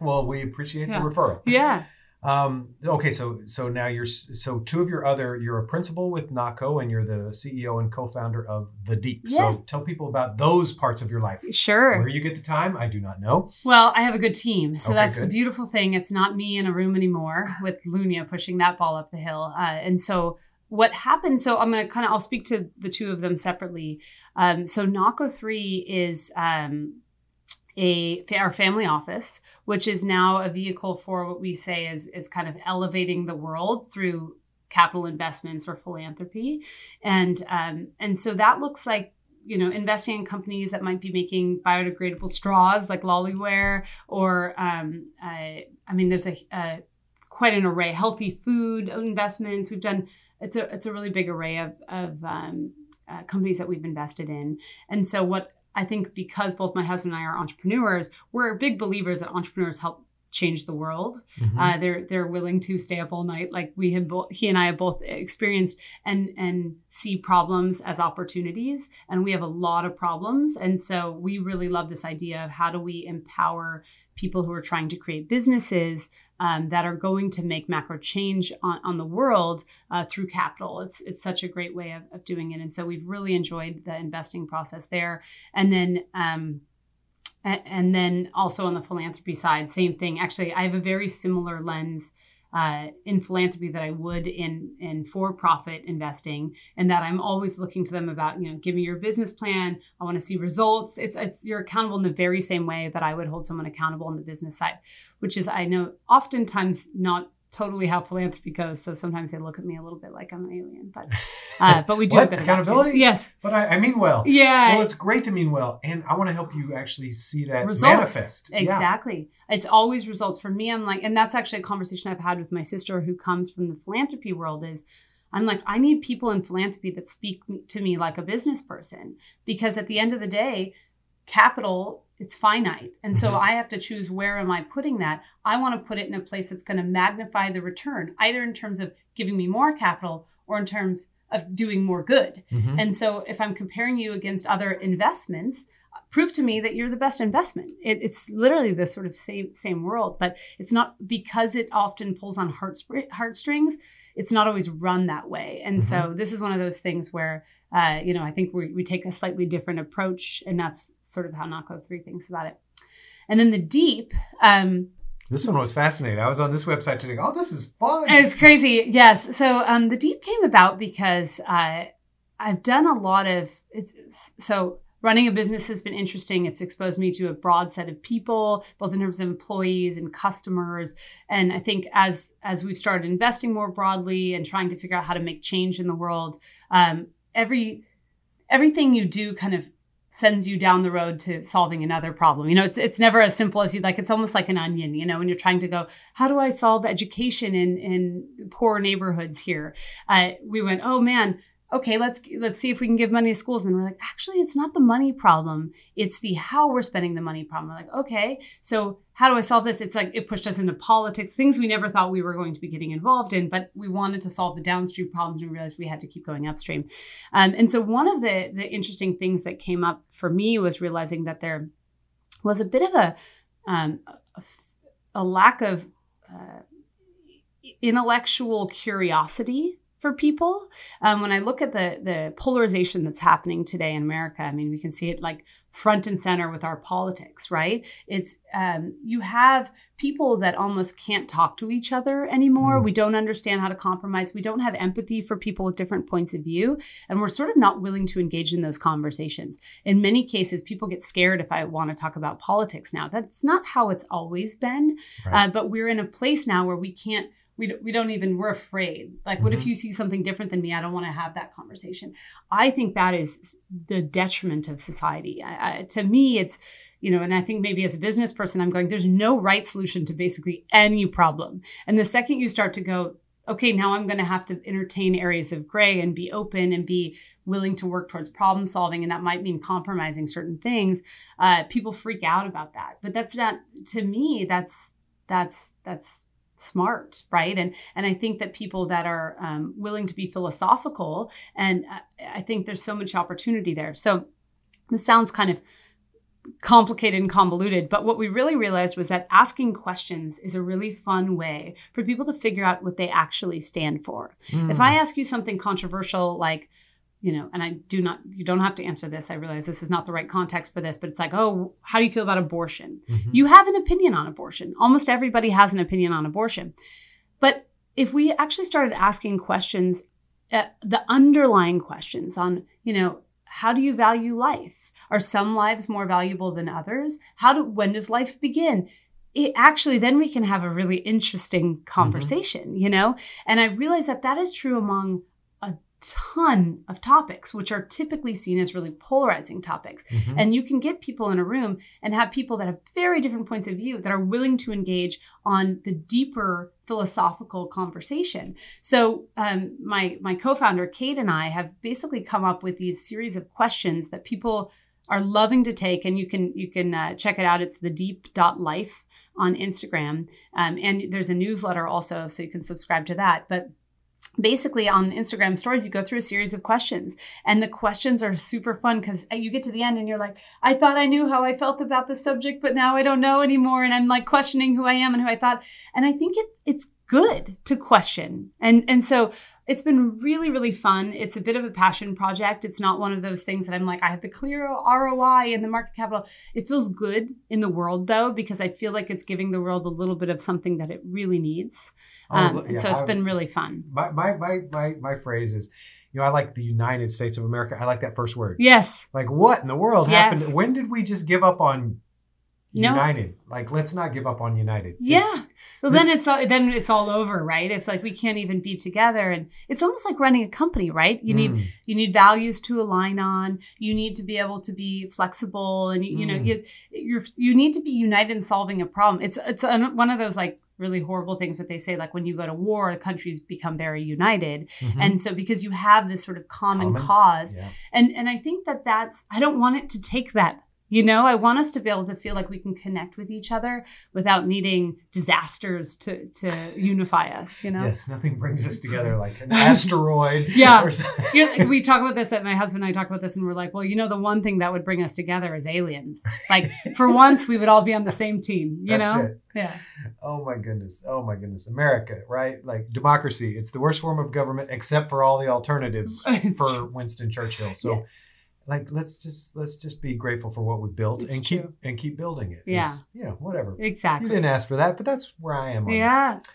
well we appreciate yeah. the referral yeah um, okay, so so now you're so two of your other you're a principal with NACO and you're the CEO and co-founder of The Deep. Yeah. So tell people about those parts of your life. Sure. Where you get the time, I do not know. Well, I have a good team, so okay, that's good. the beautiful thing. It's not me in a room anymore (sighs) with Lunya pushing that ball up the hill, uh, and so what happened. So i'm going to kind of i'll speak to the two of them separately. Um, so naco 3 is um, a our family office, which is now a vehicle for what we say is is kind of elevating the world through capital investments or philanthropy, and um, and so that looks like you know investing in companies that might be making biodegradable straws like Loliware, or um, I, I mean there's a, a quite an array healthy food investments. We've done it's a it's a really big array of of um, uh, companies that we've invested in, and so what I think because both my husband and I are entrepreneurs, we're big believers that entrepreneurs help change the world. Mm-hmm. Uh, they're they're willing to stay up all night, like we have both. He and I have both experienced and and see problems as opportunities, and we have a lot of problems. And so we really love this idea of how do we empower people who are trying to create businesses um, that are going to make macro change on, on the world uh, through capital. It's it's such a great way of, of, doing it, and so we've really enjoyed the investing process there. And then. Um, and then also on the philanthropy side, same thing. Actually, I have a very similar lens uh, in philanthropy that I would in in for profit investing, and that I'm always looking to them about you know give me your business plan. I want to see results. It's it's you're accountable in the very same way that I would hold someone accountable on the business side, which is I know oftentimes not totally how philanthropy goes. So sometimes they look at me a little bit like I'm an alien, but (laughs) uh, but we do accountability. Yes, but I, I, mean well. Yeah. Well, it's great to mean well, and I want to help you actually see that results. manifest. Exactly. Yeah. It's always results for me. I'm like, and that's actually a conversation I've had with my sister who comes from the philanthropy world. Is I'm like, I need people in philanthropy that speak to me like a business person because at the end of the day, capital it's finite. And so mm-hmm. I have to choose where am I putting that? I want to put it in a place that's going to magnify the return, either in terms of giving me more capital or in terms of doing more good. Mm-hmm. And so if I'm comparing you against other investments, prove to me that you're the best investment. It, it's literally the sort of same same world, but it's not because it often pulls on heart heartstrings. It's not always run that way, and mm-hmm. so this is one of those things where uh, you know I think we, we take a slightly different approach, and that's sort of how NACO three thinks about it. And then the deep. Um, this one was fascinating. I was on this website today. Oh, this is fun. It's crazy. Yes. So um, the deep came about because uh, I've done a lot of it's so running a business has been interesting. It's exposed me to a broad set of people, both in terms of employees and customers. And I think as as we've started investing more broadly and trying to figure out how to make change in the world, um, every everything you do kind of sends you down the road to solving another problem. You know, it's it's never as simple as you'd like. It's almost like an onion. You know, when you're trying to go, how do I solve education in in poor neighborhoods here? Uh, we went, oh man, okay, let's let's see if we can give money to schools. And we're like, actually, it's not the money problem; it's the how we're spending the money problem. We're like, okay, so how do I solve this? It's like it pushed us into politics, things we never thought we were going to be getting involved in, but we wanted to solve the downstream problems. And we realized we had to keep going upstream. Um, and so one of the the interesting things that came up for me was realizing that there was a bit of a um, a, lack of uh, intellectual curiosity for people. Um, when I look at the the polarization that's happening today in America, I mean, we can see it like front and center with our politics, right? It's um, you have people that almost can't talk to each other anymore. Mm. We don't understand how to compromise. We don't have empathy for people with different points of view, and we're sort of not willing to engage in those conversations. In many cases, people get scared if I want to talk about politics now. That's not how it's always been, right. uh, but we're in a place now where we can't we don't, we don't even we're afraid like what mm-hmm. if you see something different than me i don't want to have that conversation i think that is the detriment of society I, I, to me it's you know and i think maybe as a business person i'm going there's no right solution to basically any problem and the second you start to go okay, now I'm going to have to entertain areas of gray and be open and be willing to work towards problem solving. And that might mean compromising certain things. Uh, people freak out about that. But that's not, to me, that's, that's, that's smart right and and i think that people that are um, willing to be philosophical and I, uh, I think there's so much opportunity there so this sounds kind of complicated and convoluted. But what we really realized was that asking questions is a really fun way for people to figure out what they actually stand for. Mm. If I ask you something controversial like, you know, and I do not, you don't have to answer this. I realize this is not the right context for this, but it's like, oh, how do you feel about abortion? Mm-hmm. You have an opinion on abortion. Almost everybody has an opinion on abortion. But if we actually started asking questions, uh, the underlying questions on, you know, how do you value life? Are some lives more valuable than others? How do when does life begin? It actually then we can have a really interesting mm-hmm. conversation, mm-hmm. you know? And I realize that that is true among ton of topics, which are typically seen as really polarizing topics. Mm-hmm. And you can get people in a room and have people that have very different points of view that are willing to engage on the deeper philosophical conversation. So um, my my co-founder Kate and I have basically come up with these series of questions that people are loving to take, and you can you can uh, check it out. It's the deep life on Instagram, um, and there's a newsletter also, so you can subscribe to that. But basically on Instagram stories, you go through a series of questions and the questions are super fun because uh, you get to the end and you're like, I thought I knew how I felt about the subject, but now I don't know anymore. And I'm like questioning who I am and who I thought. And I think it, it's good to question. And, and so it's been really, really fun. It's a bit of a passion project. It's not one of those things that I'm like, I have the clear ROI and the market capital. It feels good in the world though, because I feel like it's giving the world a little bit of something that it really needs. Oh, um, yeah, and so it's I, been really fun. My, my, my, my, my phrase is, you know, I like the United States of America. I like that first word. Yes. Like what in the world yes. happened? When did we just give up on no. United. Like, let's not give up on United. Yeah. It's, well, this, then it's all, then it's all over, right? It's like we can't even be together, and it's almost like running a company, right? You need mm. you need values to align on. You need to be able to be flexible, and you, you know mm. you you you need to be united in solving a problem. It's it's one of those like really horrible things that they say like when you go to war the countries become very united mm-hmm. and so because you have this sort of common, common. cause yeah. and and i think that that's i don't want it to take that you know, I want us to be able to feel like we can connect with each other without needing disasters to to unify us. You know, yes, nothing brings us together (laughs) like an asteroid. (laughs) yeah, we talk about this. At my husband and I talk about this, and we're like, well, you know, the one thing that would bring us together is aliens. Like (laughs) for once, we would all be on the same team. You That's know, it. yeah. Oh my goodness. Oh my goodness. America, right? Like democracy. It's the worst form of government, except for all the alternatives for. Winston Churchill. So. Yeah like let's just let's just be grateful for what we built it's and true. keep and keep building it. Yeah, you know, whatever. Exactly. You didn't ask for that, but that's where I am. yeah. It.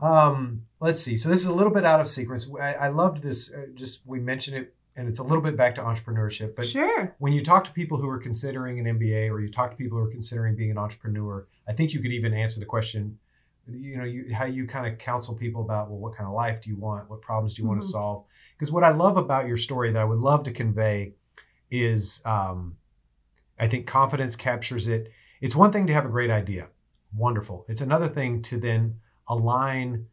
Um, let's see. So this is a little bit out of sequence. I, I loved this. Uh, just we mentioned it, and it's a little bit back to entrepreneurship. But sure, when you talk to people who are considering an MBA or you talk to people who are considering being an entrepreneur, I think you could even answer the question. You know, you, how you kind of counsel people about well, what kind of life do you want? What problems do you mm-hmm. want to solve? Because what I love about your story that I would love to convey is um, I think confidence captures it. It's one thing to have a great idea, wonderful. It's another thing to then align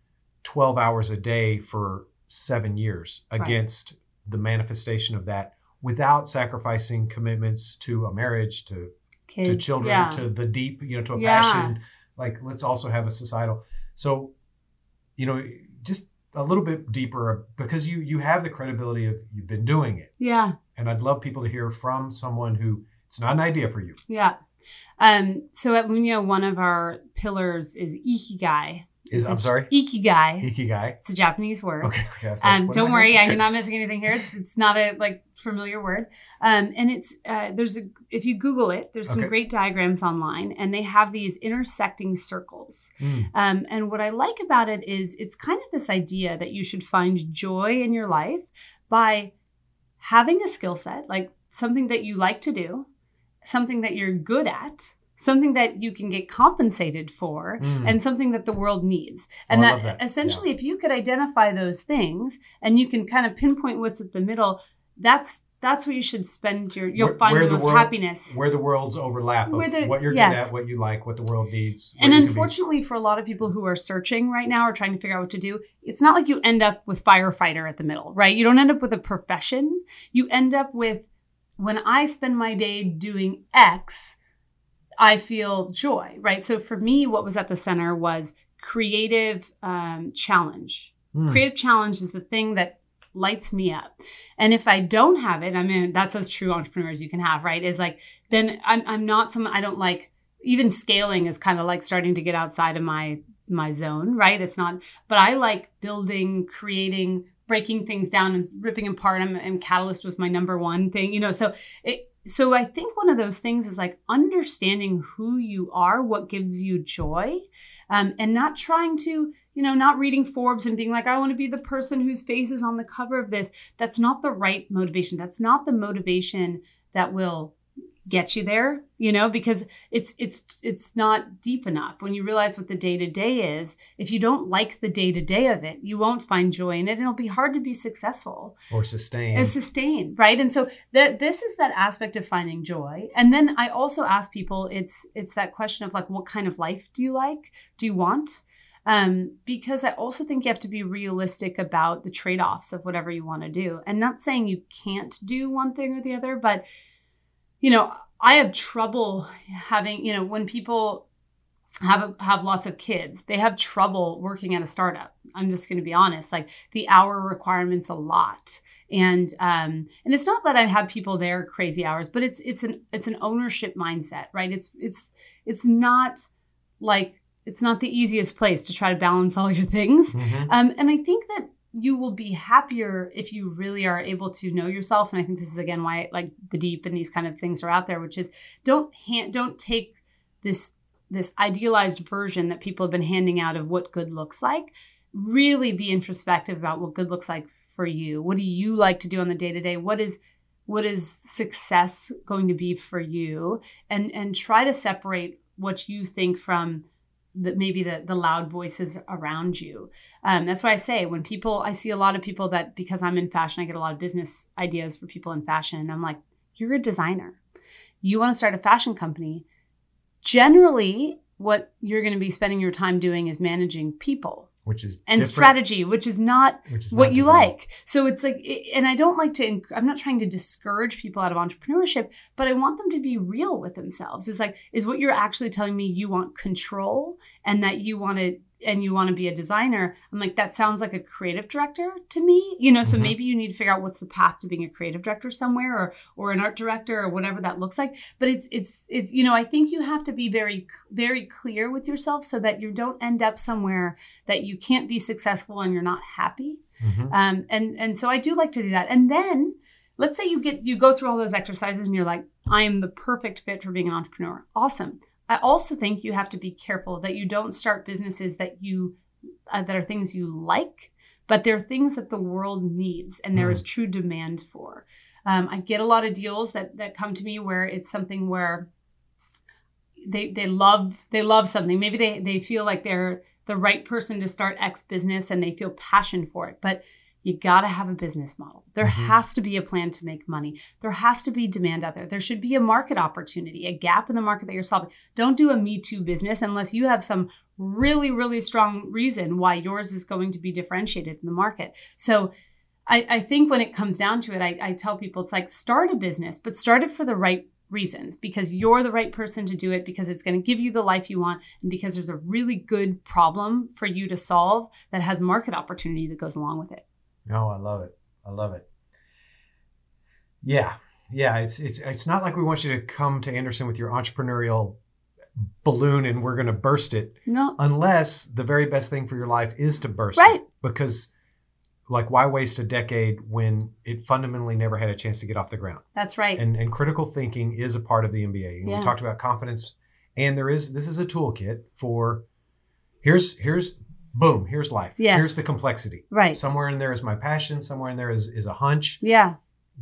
12 hours a day for seven years right. against the manifestation of that without sacrificing commitments to a marriage, to Kids, to children, yeah. to the deep, you know, to a yeah. passion. Like let's also have a societal. So, you know, just a little bit deeper because you you have the credibility of you've been doing it. Yeah. And I'd love people to hear from someone who it's not an idea for you. Yeah. Um, so at Lunya, one of our pillars is ikigai, is I'm sorry? Ikigai. Ikigai. It's a Japanese word. Okay. okay like, um, don't worry, I'm not missing anything here. It's it's not a like familiar word. Um, and it's uh, there's a if you Google it, there's some okay. great diagrams online, and they have these intersecting circles. Mm. Um, and what I like about it is it's kind of this idea that you should find joy in your life by having a skill set, like something that you like to do, something that you're good at something that you can get compensated for mm. and something that the world needs. And oh, that, that, essentially, yeah. if you could identify those things and you can kind of pinpoint what's at the middle, that's that's where you should spend your you'll Where- find where the most world- happiness. Where the worlds overlap of Where the- what you're yes. good at, what you like, what the world needs. And where you can be- unfortunately, for a lot of people who are searching right now or trying to figure out what to do, it's not like you end up with firefighter at the middle, right? You don't end up with a profession. You end up with when I spend my day doing X, I feel joy, right? So for me, what was at the center was creative um, challenge. Hmm. Creative challenge is the thing that lights me up. And if I don't have it, I mean, that's as true entrepreneurs you can have, right? Is like, then I'm, I'm not someone, I don't like, even scaling is kind of like starting to get outside of my, my zone, right? It's not, but I like building, creating, breaking things down and ripping apart. I'm, I'm catalyst with my number one thing, you know, so it, so I think one of those things is like understanding who you are, what gives you joy, um, and not trying to, you know, not reading Forbes and being like, I want to be the person whose face is on the cover of this. That's not the right motivation. That's not the motivation that will get you there you know because it's it's it's not deep enough. When you realize what the day to day is if you don't like the day to day of it you won't find joy in it. And it'll be hard to be successful. Or sustain. and sustain right? And so that this is that aspect of finding joy. And then i also ask people it's it's that question of like what kind of life do you like? Do you want? Um, because I also think you have to be realistic about the trade offs of whatever you want to do. And not saying you can't do one thing or the other, but, you know, I have trouble having, you know, when people have have lots of kids, they have trouble working at a startup. I'm just going to be honest. Like the hour requirements a lot, and um, and it's not that I have people there crazy hours, but it's it's an it's an ownership mindset, right? It's it's it's not like it's not the easiest place to try to balance all your things. Mhm. Um, and I think that you will be happier if you really are able to know yourself. And I think this is again why like the deep and these kind of things are out there, which is don't hand, don't take this this idealized version that people have been handing out of what good looks like. Really be introspective about what good looks like for you. What do you like to do on the day to day? What is what is success going to be for you? And and try to separate what you think from the, maybe the, the loud voices around you. Um, that's why I say when people, I see a lot of people that because I'm in fashion, I get a lot of business ideas for people in fashion. And I'm like, you're a designer. You want to start a fashion company. Generally, what you're going to be spending your time doing is managing people which is and strategy, which is not which is what not you design. like. So it's like, and I don't like to, I'm not trying to discourage people out of entrepreneurship, but I want them to be real with themselves. It's like, is what you're actually telling me you want control and that you want to, and you want to be a designer. I'm like, that sounds like a creative director to me, you know, so Mhm. maybe you need to figure out what's the path to being a creative director somewhere or, or an art director or whatever that looks like. But it's, it's, it's, you know, I think you have to be very, very clear with yourself so that you don't end up somewhere that you can't be successful and you're not happy. Mhm. Um, and and so I do like to do that. And then let's say you get you go through all those exercises and you're like, I am the perfect fit for being an entrepreneur. Awesome. I also think you have to be careful that you don't start businesses that you uh, that are things you like, but they're things that the world needs and there Mm. is true demand for. Um, I get a lot of deals that that come to me where it's something where they they love they love something. Maybe they they feel like they're the right person to start X business and they feel passion for it. But you got to have a business model. There Mhm. has to be a plan to make money. There has to be demand out there. There should be a market opportunity, a gap in the market that you're solving. Don't do a Me Too business unless you have some really, really strong reason why yours is going to be differentiated in the market. So I, I think when it comes down to it, I, I tell people it's like start a business, but start it for the right reasons because you're the right person to do it because it's going to give you the life you want and because there's a really good problem for you to solve that has market opportunity that goes along with it. Oh, I love it. I love it. Yeah. Yeah. It's it's it's not like we want you to come to Anderson with your entrepreneurial balloon and we're gonna burst it No, unless the very best thing for your life is to burst Right. it. Because like why waste a decade when it fundamentally never had a chance to get off the ground? that's right. And and critical thinking is a part of the MBA. Yeah. We talked about confidence and there is this is a toolkit for here's here's boom, here's life. Yes. Here's the complexity. right. Somewhere in there is my passion. Somewhere in there is, is a hunch. yeah.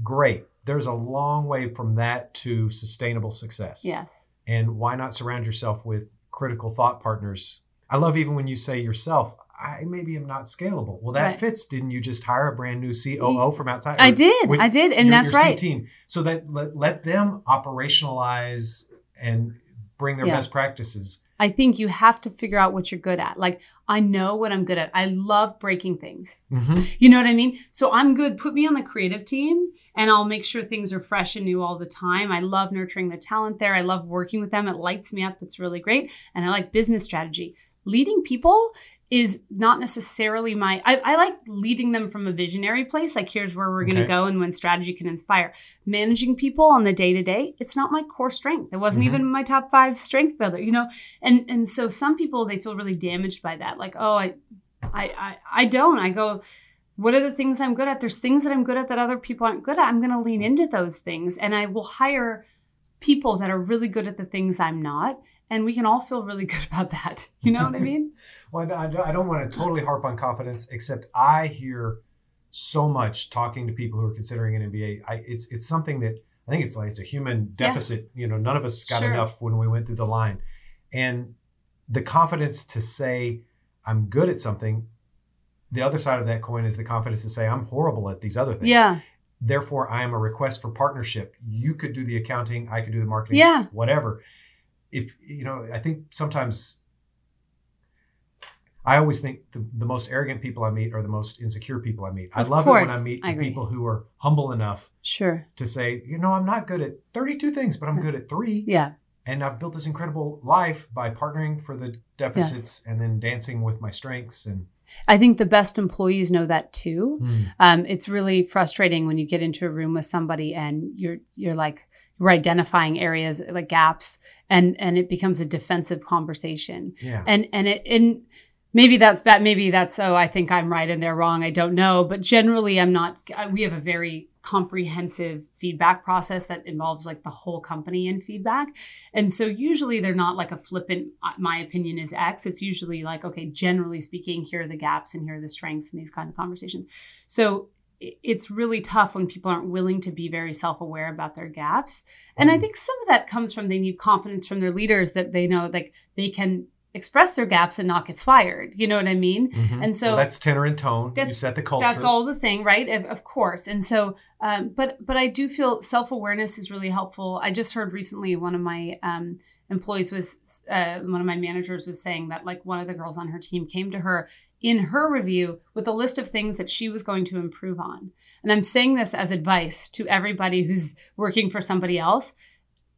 Great. There's a long way from that to sustainable success. Yes. And why not surround yourself with critical thought partners I love even when you say yourself, I maybe am not scalable. Well, that right. fits. Didn't you just hire a brand new COO from outside? I did. I did, and your, that's your right. Team. So that let, let them operationalize and bring their yeah. best practices. I think you have to figure out what you're good at. Like, I know what I'm good at. I love breaking things. Mm-hmm. You know what I mean? So I'm good. Put me on the creative team and I'll make sure things are fresh and new all the time. I love nurturing the talent there. I love working with them. It lights me up. It's really great. And I like business strategy. Leading people is not necessarily my I, I, like leading them from a visionary place like here's where we're going to go and when strategy can inspire. Managing people on the day to day it's not my core strength. It wasn't mm-hmm. even my top five strength builder you know? And and so some people they feel really damaged by that like oh I, I i i don't. I go what are the things i'm good at? There's things that i'm good at that other people aren't good at. I'm going to lean into those things and i will hire people that are really good at the things i'm not and we can all feel really (laughs) good about that you know what i mean (laughs) well, I, I don't want to totally harp on confidence, except I hear so much talking to people who are considering an MBA. I, it's it's something that I think it's like it's a human deficit. Yeah. You know, none of us got sure. enough when we went through the line, and the confidence to say I'm good at something. The other side of that coin is the confidence to say I'm horrible at these other things. Yeah. Therefore, I am a request for partnership. You could do the accounting, I could do the marketing, yeah. whatever. If you know, I think sometimes I always think the, the most arrogant people I meet are the most insecure people I meet. I love course, it when I meet I the people who are humble enough sure to say, you know, I'm not good at 32 things, but I'm good at three. Yeah. And I've built this incredible life by partnering for the deficits yes. and then dancing with my strengths and I think the best employees know that too. Mm. Um, it's really frustrating when you get into a room with somebody and you're you're like we're identifying areas like gaps and and it becomes a defensive conversation. Yeah. And and it and maybe that's bad maybe that's oh i think i'm right and they're wrong i don't know but generally i'm not we have a very comprehensive feedback process that involves like the whole company in feedback and so usually they're not like a flippant uh, my opinion is x it's usually like okay generally speaking here are the gaps and here are the strengths in these kinds of conversations so it's really tough when people aren't willing to be very self-aware about their gaps and i mm-hmm. think some of that comes from they need confidence from their leaders that they know like they can express their gaps and not get fired. You know what I mean? Mm-hmm. And so well, that's tenor and tone. You set the culture. That's all the thing, right? Of, of course. And so, um, but but I do feel self awareness is really helpful. I just heard recently one of my um, employees was uh, one of my managers was saying that like one of the girls on her team came to her in her review with a list of things that she was going to improve on. And I'm saying this as advice to everybody who's working for somebody else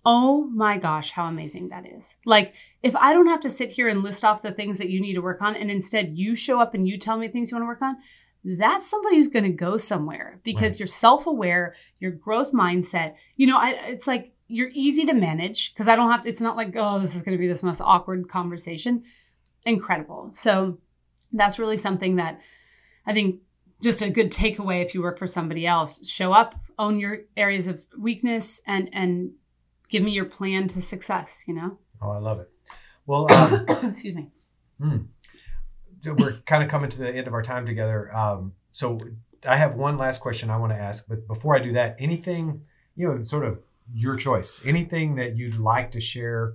Oh my gosh, how amazing that is. Like, if I don't have to sit here and list off the things that you need to work on, and instead you show up and you tell me things you want to work on, that's somebody who's going to go somewhere because right. you're self aware, your growth mindset. You know, I, it's like you're easy to manage because I don't have to, it's not like, oh, this is going to be this most awkward conversation. Incredible. So, that's really something that I think just a good takeaway if you work for somebody else show up own your areas of weakness and and give me your plan to success, you know? Oh, I love it. Well, um, (coughs) excuse me. Hmm. We're kind of coming to the end of our time together. Um, so I have one last question I want to ask, but before I do that, anything, you know, sort of your choice, anything that you'd like to share?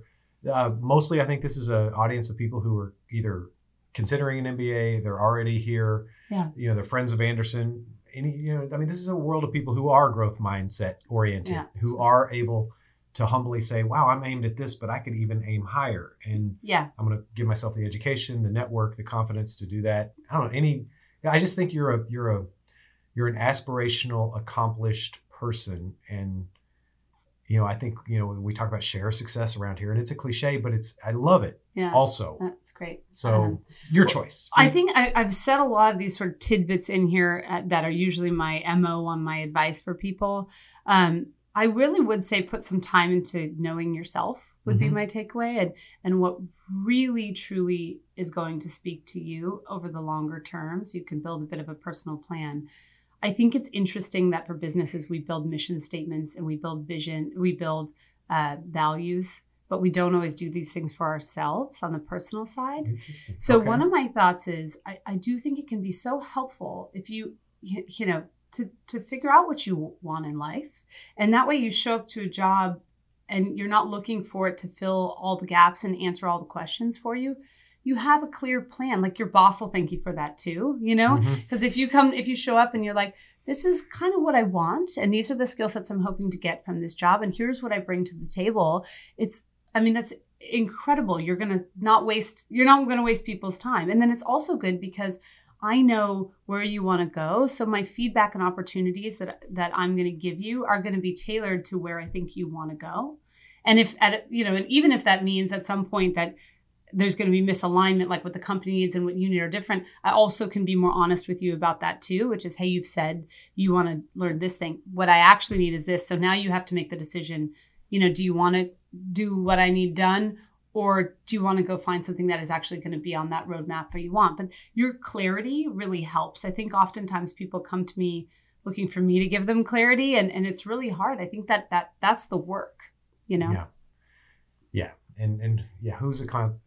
Uh, mostly, I think this is an audience of people who are either considering an MBA, they're already here, yeah. you know, they're friends of Anderson. Any, you know, I mean, this is a world of people who are growth mindset oriented, yeah. who are able to humbly say, wow, I'm aimed at this, but I could even aim higher. And yeah, I'm going to give myself the education, the network, the confidence to do that. I don't know any, I just think you're a, you're a, you're an aspirational, accomplished person. And, you know, I think, you know, we talk about share success around here and it's a cliche, but it's, I love it. Yeah. Also. That's great. So um, your choice. I think I, have said a lot of these sort of tidbits in here uh, that are usually my MO on my advice for people. Um, I really would say put some time into knowing yourself would mm-hmm. be my takeaway and and what really truly is going to speak to you over the longer term so you can build a bit of a personal plan. I think it's interesting that for businesses we build mission statements and we build vision, we build uh, values, but we don't always do these things for ourselves on the personal side. So okay. one of my thoughts is I, I do think it can be so helpful if you you know to to figure out what you want in life and that way you show up to a job and you're not looking for it to fill all the gaps and answer all the questions for you you have a clear plan. Like your boss will thank you for that too, you know? Because mm-hmm. if you come, if you show up and you're like, this is kind of what I want, and these are the skill sets I'm hoping to get from this job, and here's what I bring to the table, it's, I mean, that's incredible. You're going to not waste, you're not going to waste people's time. And then it's also good because I know where you want to go. So my feedback and opportunities that that I'm going to give you are going to be tailored to where I think you want to go. And if at you know, and even if that means at some point that there's going to be misalignment, like what the company needs and what you need are different. I also can be more honest with you about that too, which is, hey, you've said you want to learn this thing. What I actually need is this. So now you have to make the decision. You know, do you want to do what I need done, or do you want to go find something that is actually going to be on that roadmap that you want? But your clarity really helps. I think oftentimes people come to me looking for me to give them clarity, and and it's really hard. I think that that that's the work. You know. Yeah. Yeah, and and yeah, who's a con-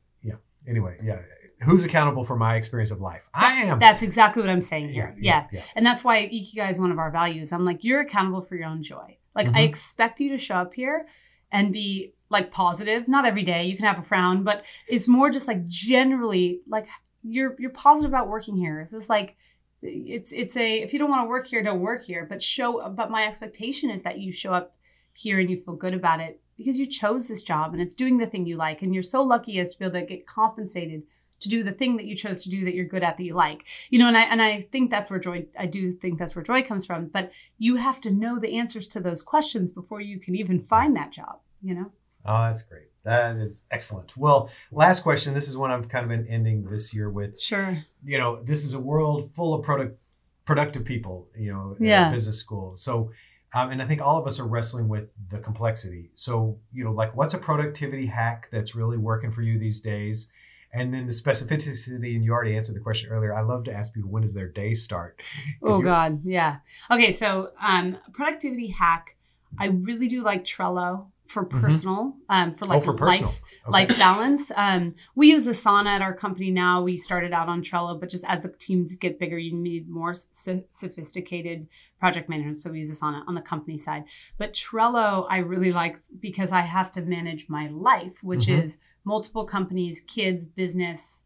anyway, yeah. Who's accountable for my experience of life? I am. That's exactly what I'm saying here. Yeah, yes. Yeah, And that's why Ikigai is one of our values. I'm like, you're accountable for your own joy. Like, mm-hmm. I expect you to show up here and be like positive. Not every day. You can have a frown, but it's more just like generally like you're you're positive about working here. It's just like it's it's a if you don't want to work here, don't work here. But show but my expectation is that you show up here and you feel good about it because you chose this job and it's doing the thing you like and you're so lucky as to be able to get compensated to do the thing that you chose to do that you're good at that you like. You know and i and i think that's where joy i do think that's where joy comes from but you have to know the answers to those questions before you can even find that job you know? Oh that's great. That is excellent. Well last question. This is one i've kind of been ending this year with. Sure. You know this is a world full of product productive people you know yeah. business school. So um, and I think all of us are wrestling with the complexity. So, you know, like what's a productivity hack that's really working for you these days? And then the specificity, and you already answered the question earlier. I love to ask people when does their day start? (laughs) Oh God, yeah. Okay, so um, productivity hack. I really do like Trello for mm-hmm. personal, mm-hmm. um, for like oh, for life okay. life balance. Um, we use Asana at our company now. We started out on Trello, but just as the teams get bigger, you need more so- sophisticated project managers. So we use Asana on the company side. But Trello, I really like because I have to manage my life, which mm-hmm. is multiple companies, kids, business,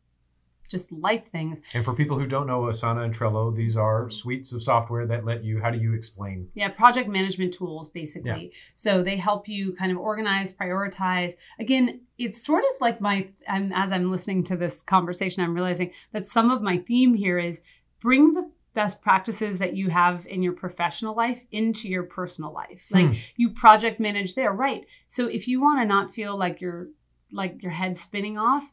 just life things. And for people who don't know Asana and Trello, these are suites of software that let you, how do you explain? Yeah, project management tools, basically. Yeah. So they help you kind of organize, prioritize. Again, it's sort of like my, I'm, as I'm listening to this conversation, I'm realizing that some of my theme here is bring the best practices that you have in your professional life into your personal life. Like hmm. you project manage there, right? So if you want to not feel like you're like your head spinning off,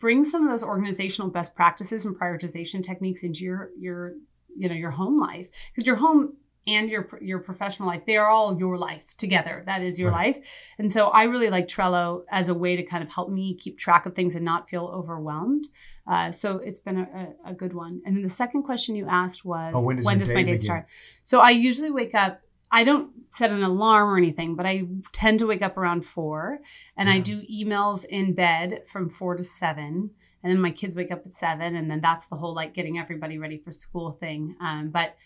bring some of those organizational best practices and prioritization techniques into your your you know your home life. Because your home and your your professional life they are all your life together. That is your right. life. And so i really like trello as a way to kind of help me keep track of things and not feel overwhelmed. Uh, so it's been a, a, good one. And then the second question you asked was oh, when does, when does my day begin? start so i usually wake up I don't set an alarm or anything, but I tend to wake up around four and yeah. I do emails in bed from four to seven. And then my kids wake up at seven. And then that's the whole like getting everybody ready for school thing. Um, but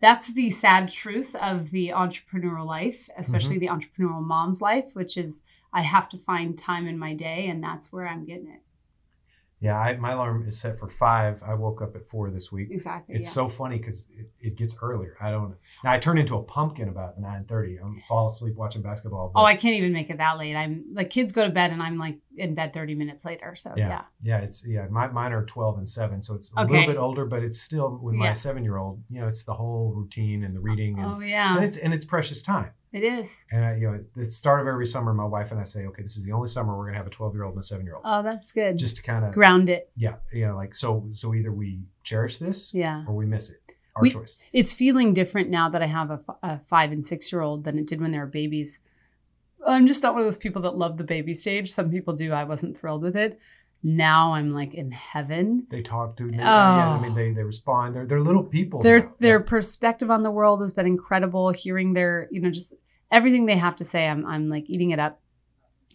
that's the sad truth of the entrepreneurial life, especially mm-hmm. the entrepreneurial mom's life, which is I have to find time in my day. And that's where I'm getting it. Yeah, I, my alarm is set for five. I woke up at four this week. Exactly. It's yeah. so funny because it, it, gets earlier. I don't. Now I turn into a pumpkin about nine thirty. I'm fall asleep watching basketball. But, oh, I can't even make it that late. I'm like kids go to bed and I'm like in bed thirty minutes later. So yeah, yeah. yeah it's yeah. My, mine are twelve and seven, so it's a okay. little bit older, but it's still with my yeah. seven year old. You know, it's the whole routine and the reading. And, oh yeah. And it's and it's precious time. It is. And I, you know, at the start of every summer, my wife and I say, okay, this is the only summer we're gonna have a 12 year old and a seven year old. Oh, that's good. Just to kind of ground it. Yeah, yeah. Like so, so either we cherish this, yeah, or we miss it. Our we, choice. It's feeling different now that I have a, a five and six year old than it did when they were babies. I'm just not one of those people that love the baby stage. Some people do. I wasn't thrilled with it. Now I'm like in heaven. They talk to me. Oh. Yeah, I mean, oh. they they respond. They're they're little people. Their now. their yeah. perspective on the world has been incredible. Hearing their you know just everything they have to say, I'm, I'm like eating it up.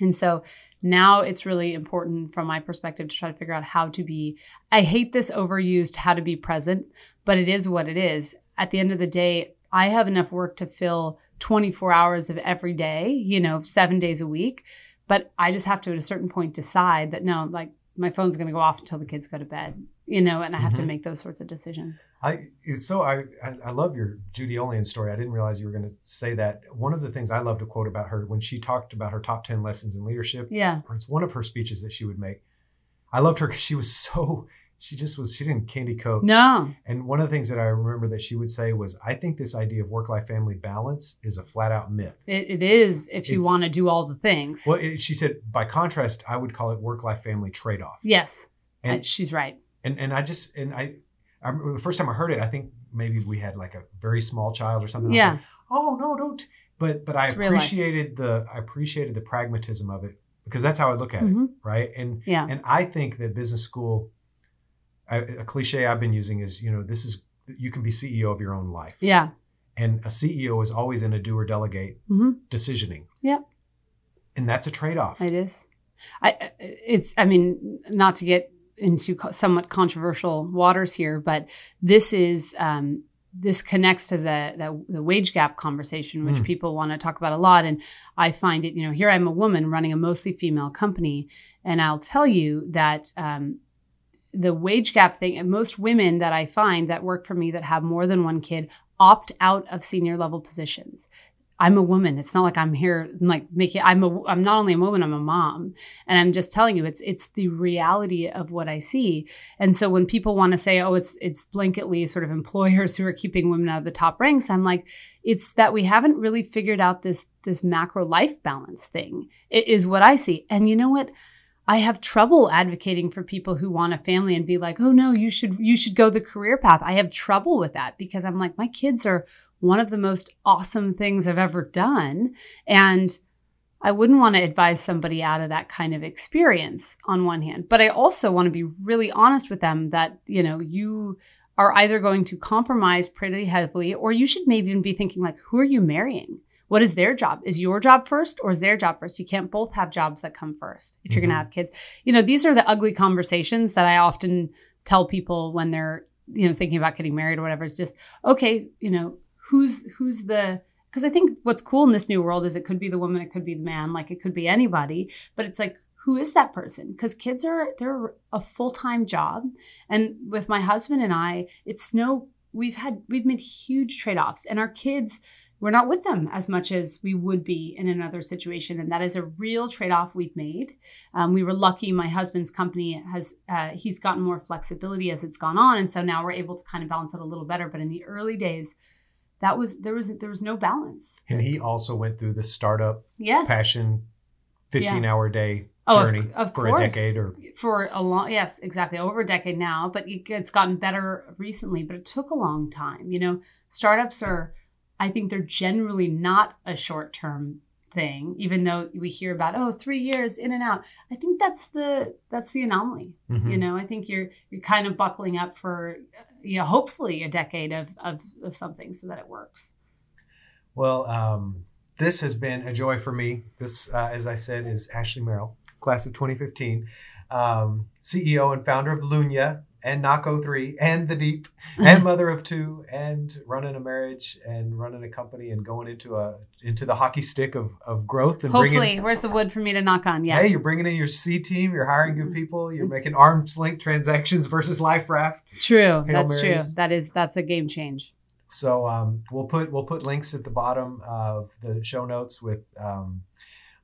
And so now it's really important from my perspective to try to figure out how to be, I hate this overused how to be present, but it is what it is. At the end of the day, I have enough work to fill 24 hours of every day, you know, seven days a week. But I just have to, at a certain point, decide that no, like my phone's going to go off until the kids go to bed, you know, and I have Mhm. to make those sorts of decisions. I it's so I, I I love your Judy Olian story. I didn't realize you were going to say that. One of the things I love to quote about her when she talked about her top ten lessons in leadership, Yeah. or it's one of her speeches that she would make. I loved her because she was so she just was she didn't candy coat. No. And one of the things that I remember that she would say was, I think this idea of work life family balance is a flat out myth. It, it is if you want to do all the things. Well, it, she said, by contrast, I would call it work life family trade off. yes. And Uh, she's right. and and I just and I, I remember the first time I heard it, I think maybe we had like a very small child or something. I was Yeah. like, oh no, don't. But but I It's life. appreciated the I appreciated the pragmatism of it because that's how I look at it, Mhm. right? And Yeah. and I think that business school, I, a cliche I've been using is you know this is you can be CEO of your own life, Yeah. and a CEO is always in a do or delegate hmm decisioning. Yep. And that's a trade off. It is. I it's I mean not to get into somewhat controversial waters here, but this is um, this connects to the, the the wage gap conversation, which Mm. people want to talk about a lot. And I find it, you know, here I'm a woman running a mostly female company, and I'll tell you that um, the wage gap thing. And most women that I find that work for me that have more than one kid opt out of senior level positions. I'm a woman. It's not like I'm here like making. I'm a. I'm not only a woman. I'm a mom, and I'm just telling you, it's it's the reality of what I see. And so when people want to say, "Oh, it's it's blanketly sort of employers who are keeping women out of the top ranks," I'm like, it's that we haven't really figured out this this macro life balance thing. It is what I see. And you know what? I have trouble advocating for people who want a family and be like, "Oh no, you should you should go the career path." I have trouble with that because I'm like, my kids are one of the most awesome things I've ever done. And I wouldn't want to advise somebody out of that kind of experience on one hand. But I also want to be really honest with them that, you know, you are either going to compromise pretty heavily or you should maybe even be thinking like, who are you marrying? What is their job? Is your job first or is their job first? You can't both have jobs that come first if you're going to mm-hmm. have kids. You know, these are the ugly conversations that I often tell people when they're, you know, thinking about getting married or whatever. It's just, okay, you know, who's who's the because I think what's cool in this new world is it could be the woman, it could be the man, like it could be anybody, but it's like who is that person? Because kids are they're a full time job, and with my husband and I, it's no we've had we've made huge trade offs, and our kids we're not with them as much as we would be in another situation, and that is a real trade off we've made. Um, we were lucky; my husband's company has uh, he's gotten more flexibility as it's gone on, and so now we're able to kind of balance it a little better. But in the early days that was there was there was no balance. And he also went through the startup Yes. passion 15 hour day Oh, of- journey of for a decade or for a long yes exactly. Over a decade now. But it's gotten better recently. But it took a long time. You know startups are i think they're generally not a short term thing even though we hear about oh three years in and out. I think that's the that's the anomaly Mhm. you know? I think you're you're kind of buckling up for you know hopefully a decade of of, of something so that it works. Well, um, this has been a joy for me. This, uh, as I said, is Ashley Merrill, class of 2015, um, CEO and founder of Lunya and Naco 3 and The Deep (laughs) and mother of two and running a marriage and running a company and going into a into the hockey stick of, of growth and hopefully bringing where's the wood for me to knock on yeah Hey, you're bringing in your C team. You're hiring good people. You're It's- making arm's length transactions versus life raft. true Hail that's Marys. true that is that's a game change So um, we'll put we'll put links at the bottom of the show notes with um,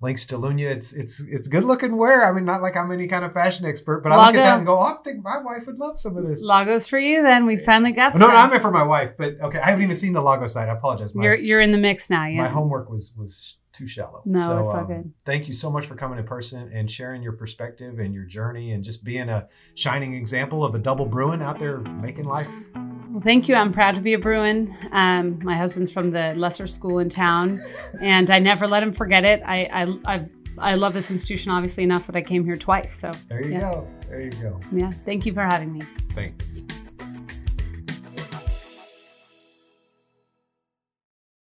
links to Lunya. It's it's it's good looking wear. I mean, not like I'm any kind of fashion expert, but I look at that and go, oh, I think my wife would love some of this. Lago's for you, then we finally got Oh, no, some. no, I meant for my wife, but okay, I haven't even seen the Lago site. I apologize. My, you're you're in the mix now. Yeah. my homework was was too shallow. No, so, it's all um, good. Thank you so much for coming in person and sharing your perspective and your journey and just being a shining example of a double Bruin out there making life. Well, thank you. I'm proud to be a Bruin. Um, my husband's from the lesser school in town, and I never let him forget it. I I I've, I love this institution obviously enough that I came here twice. So There you Yes. go. There you go. yeah, thank you for having me. Thanks.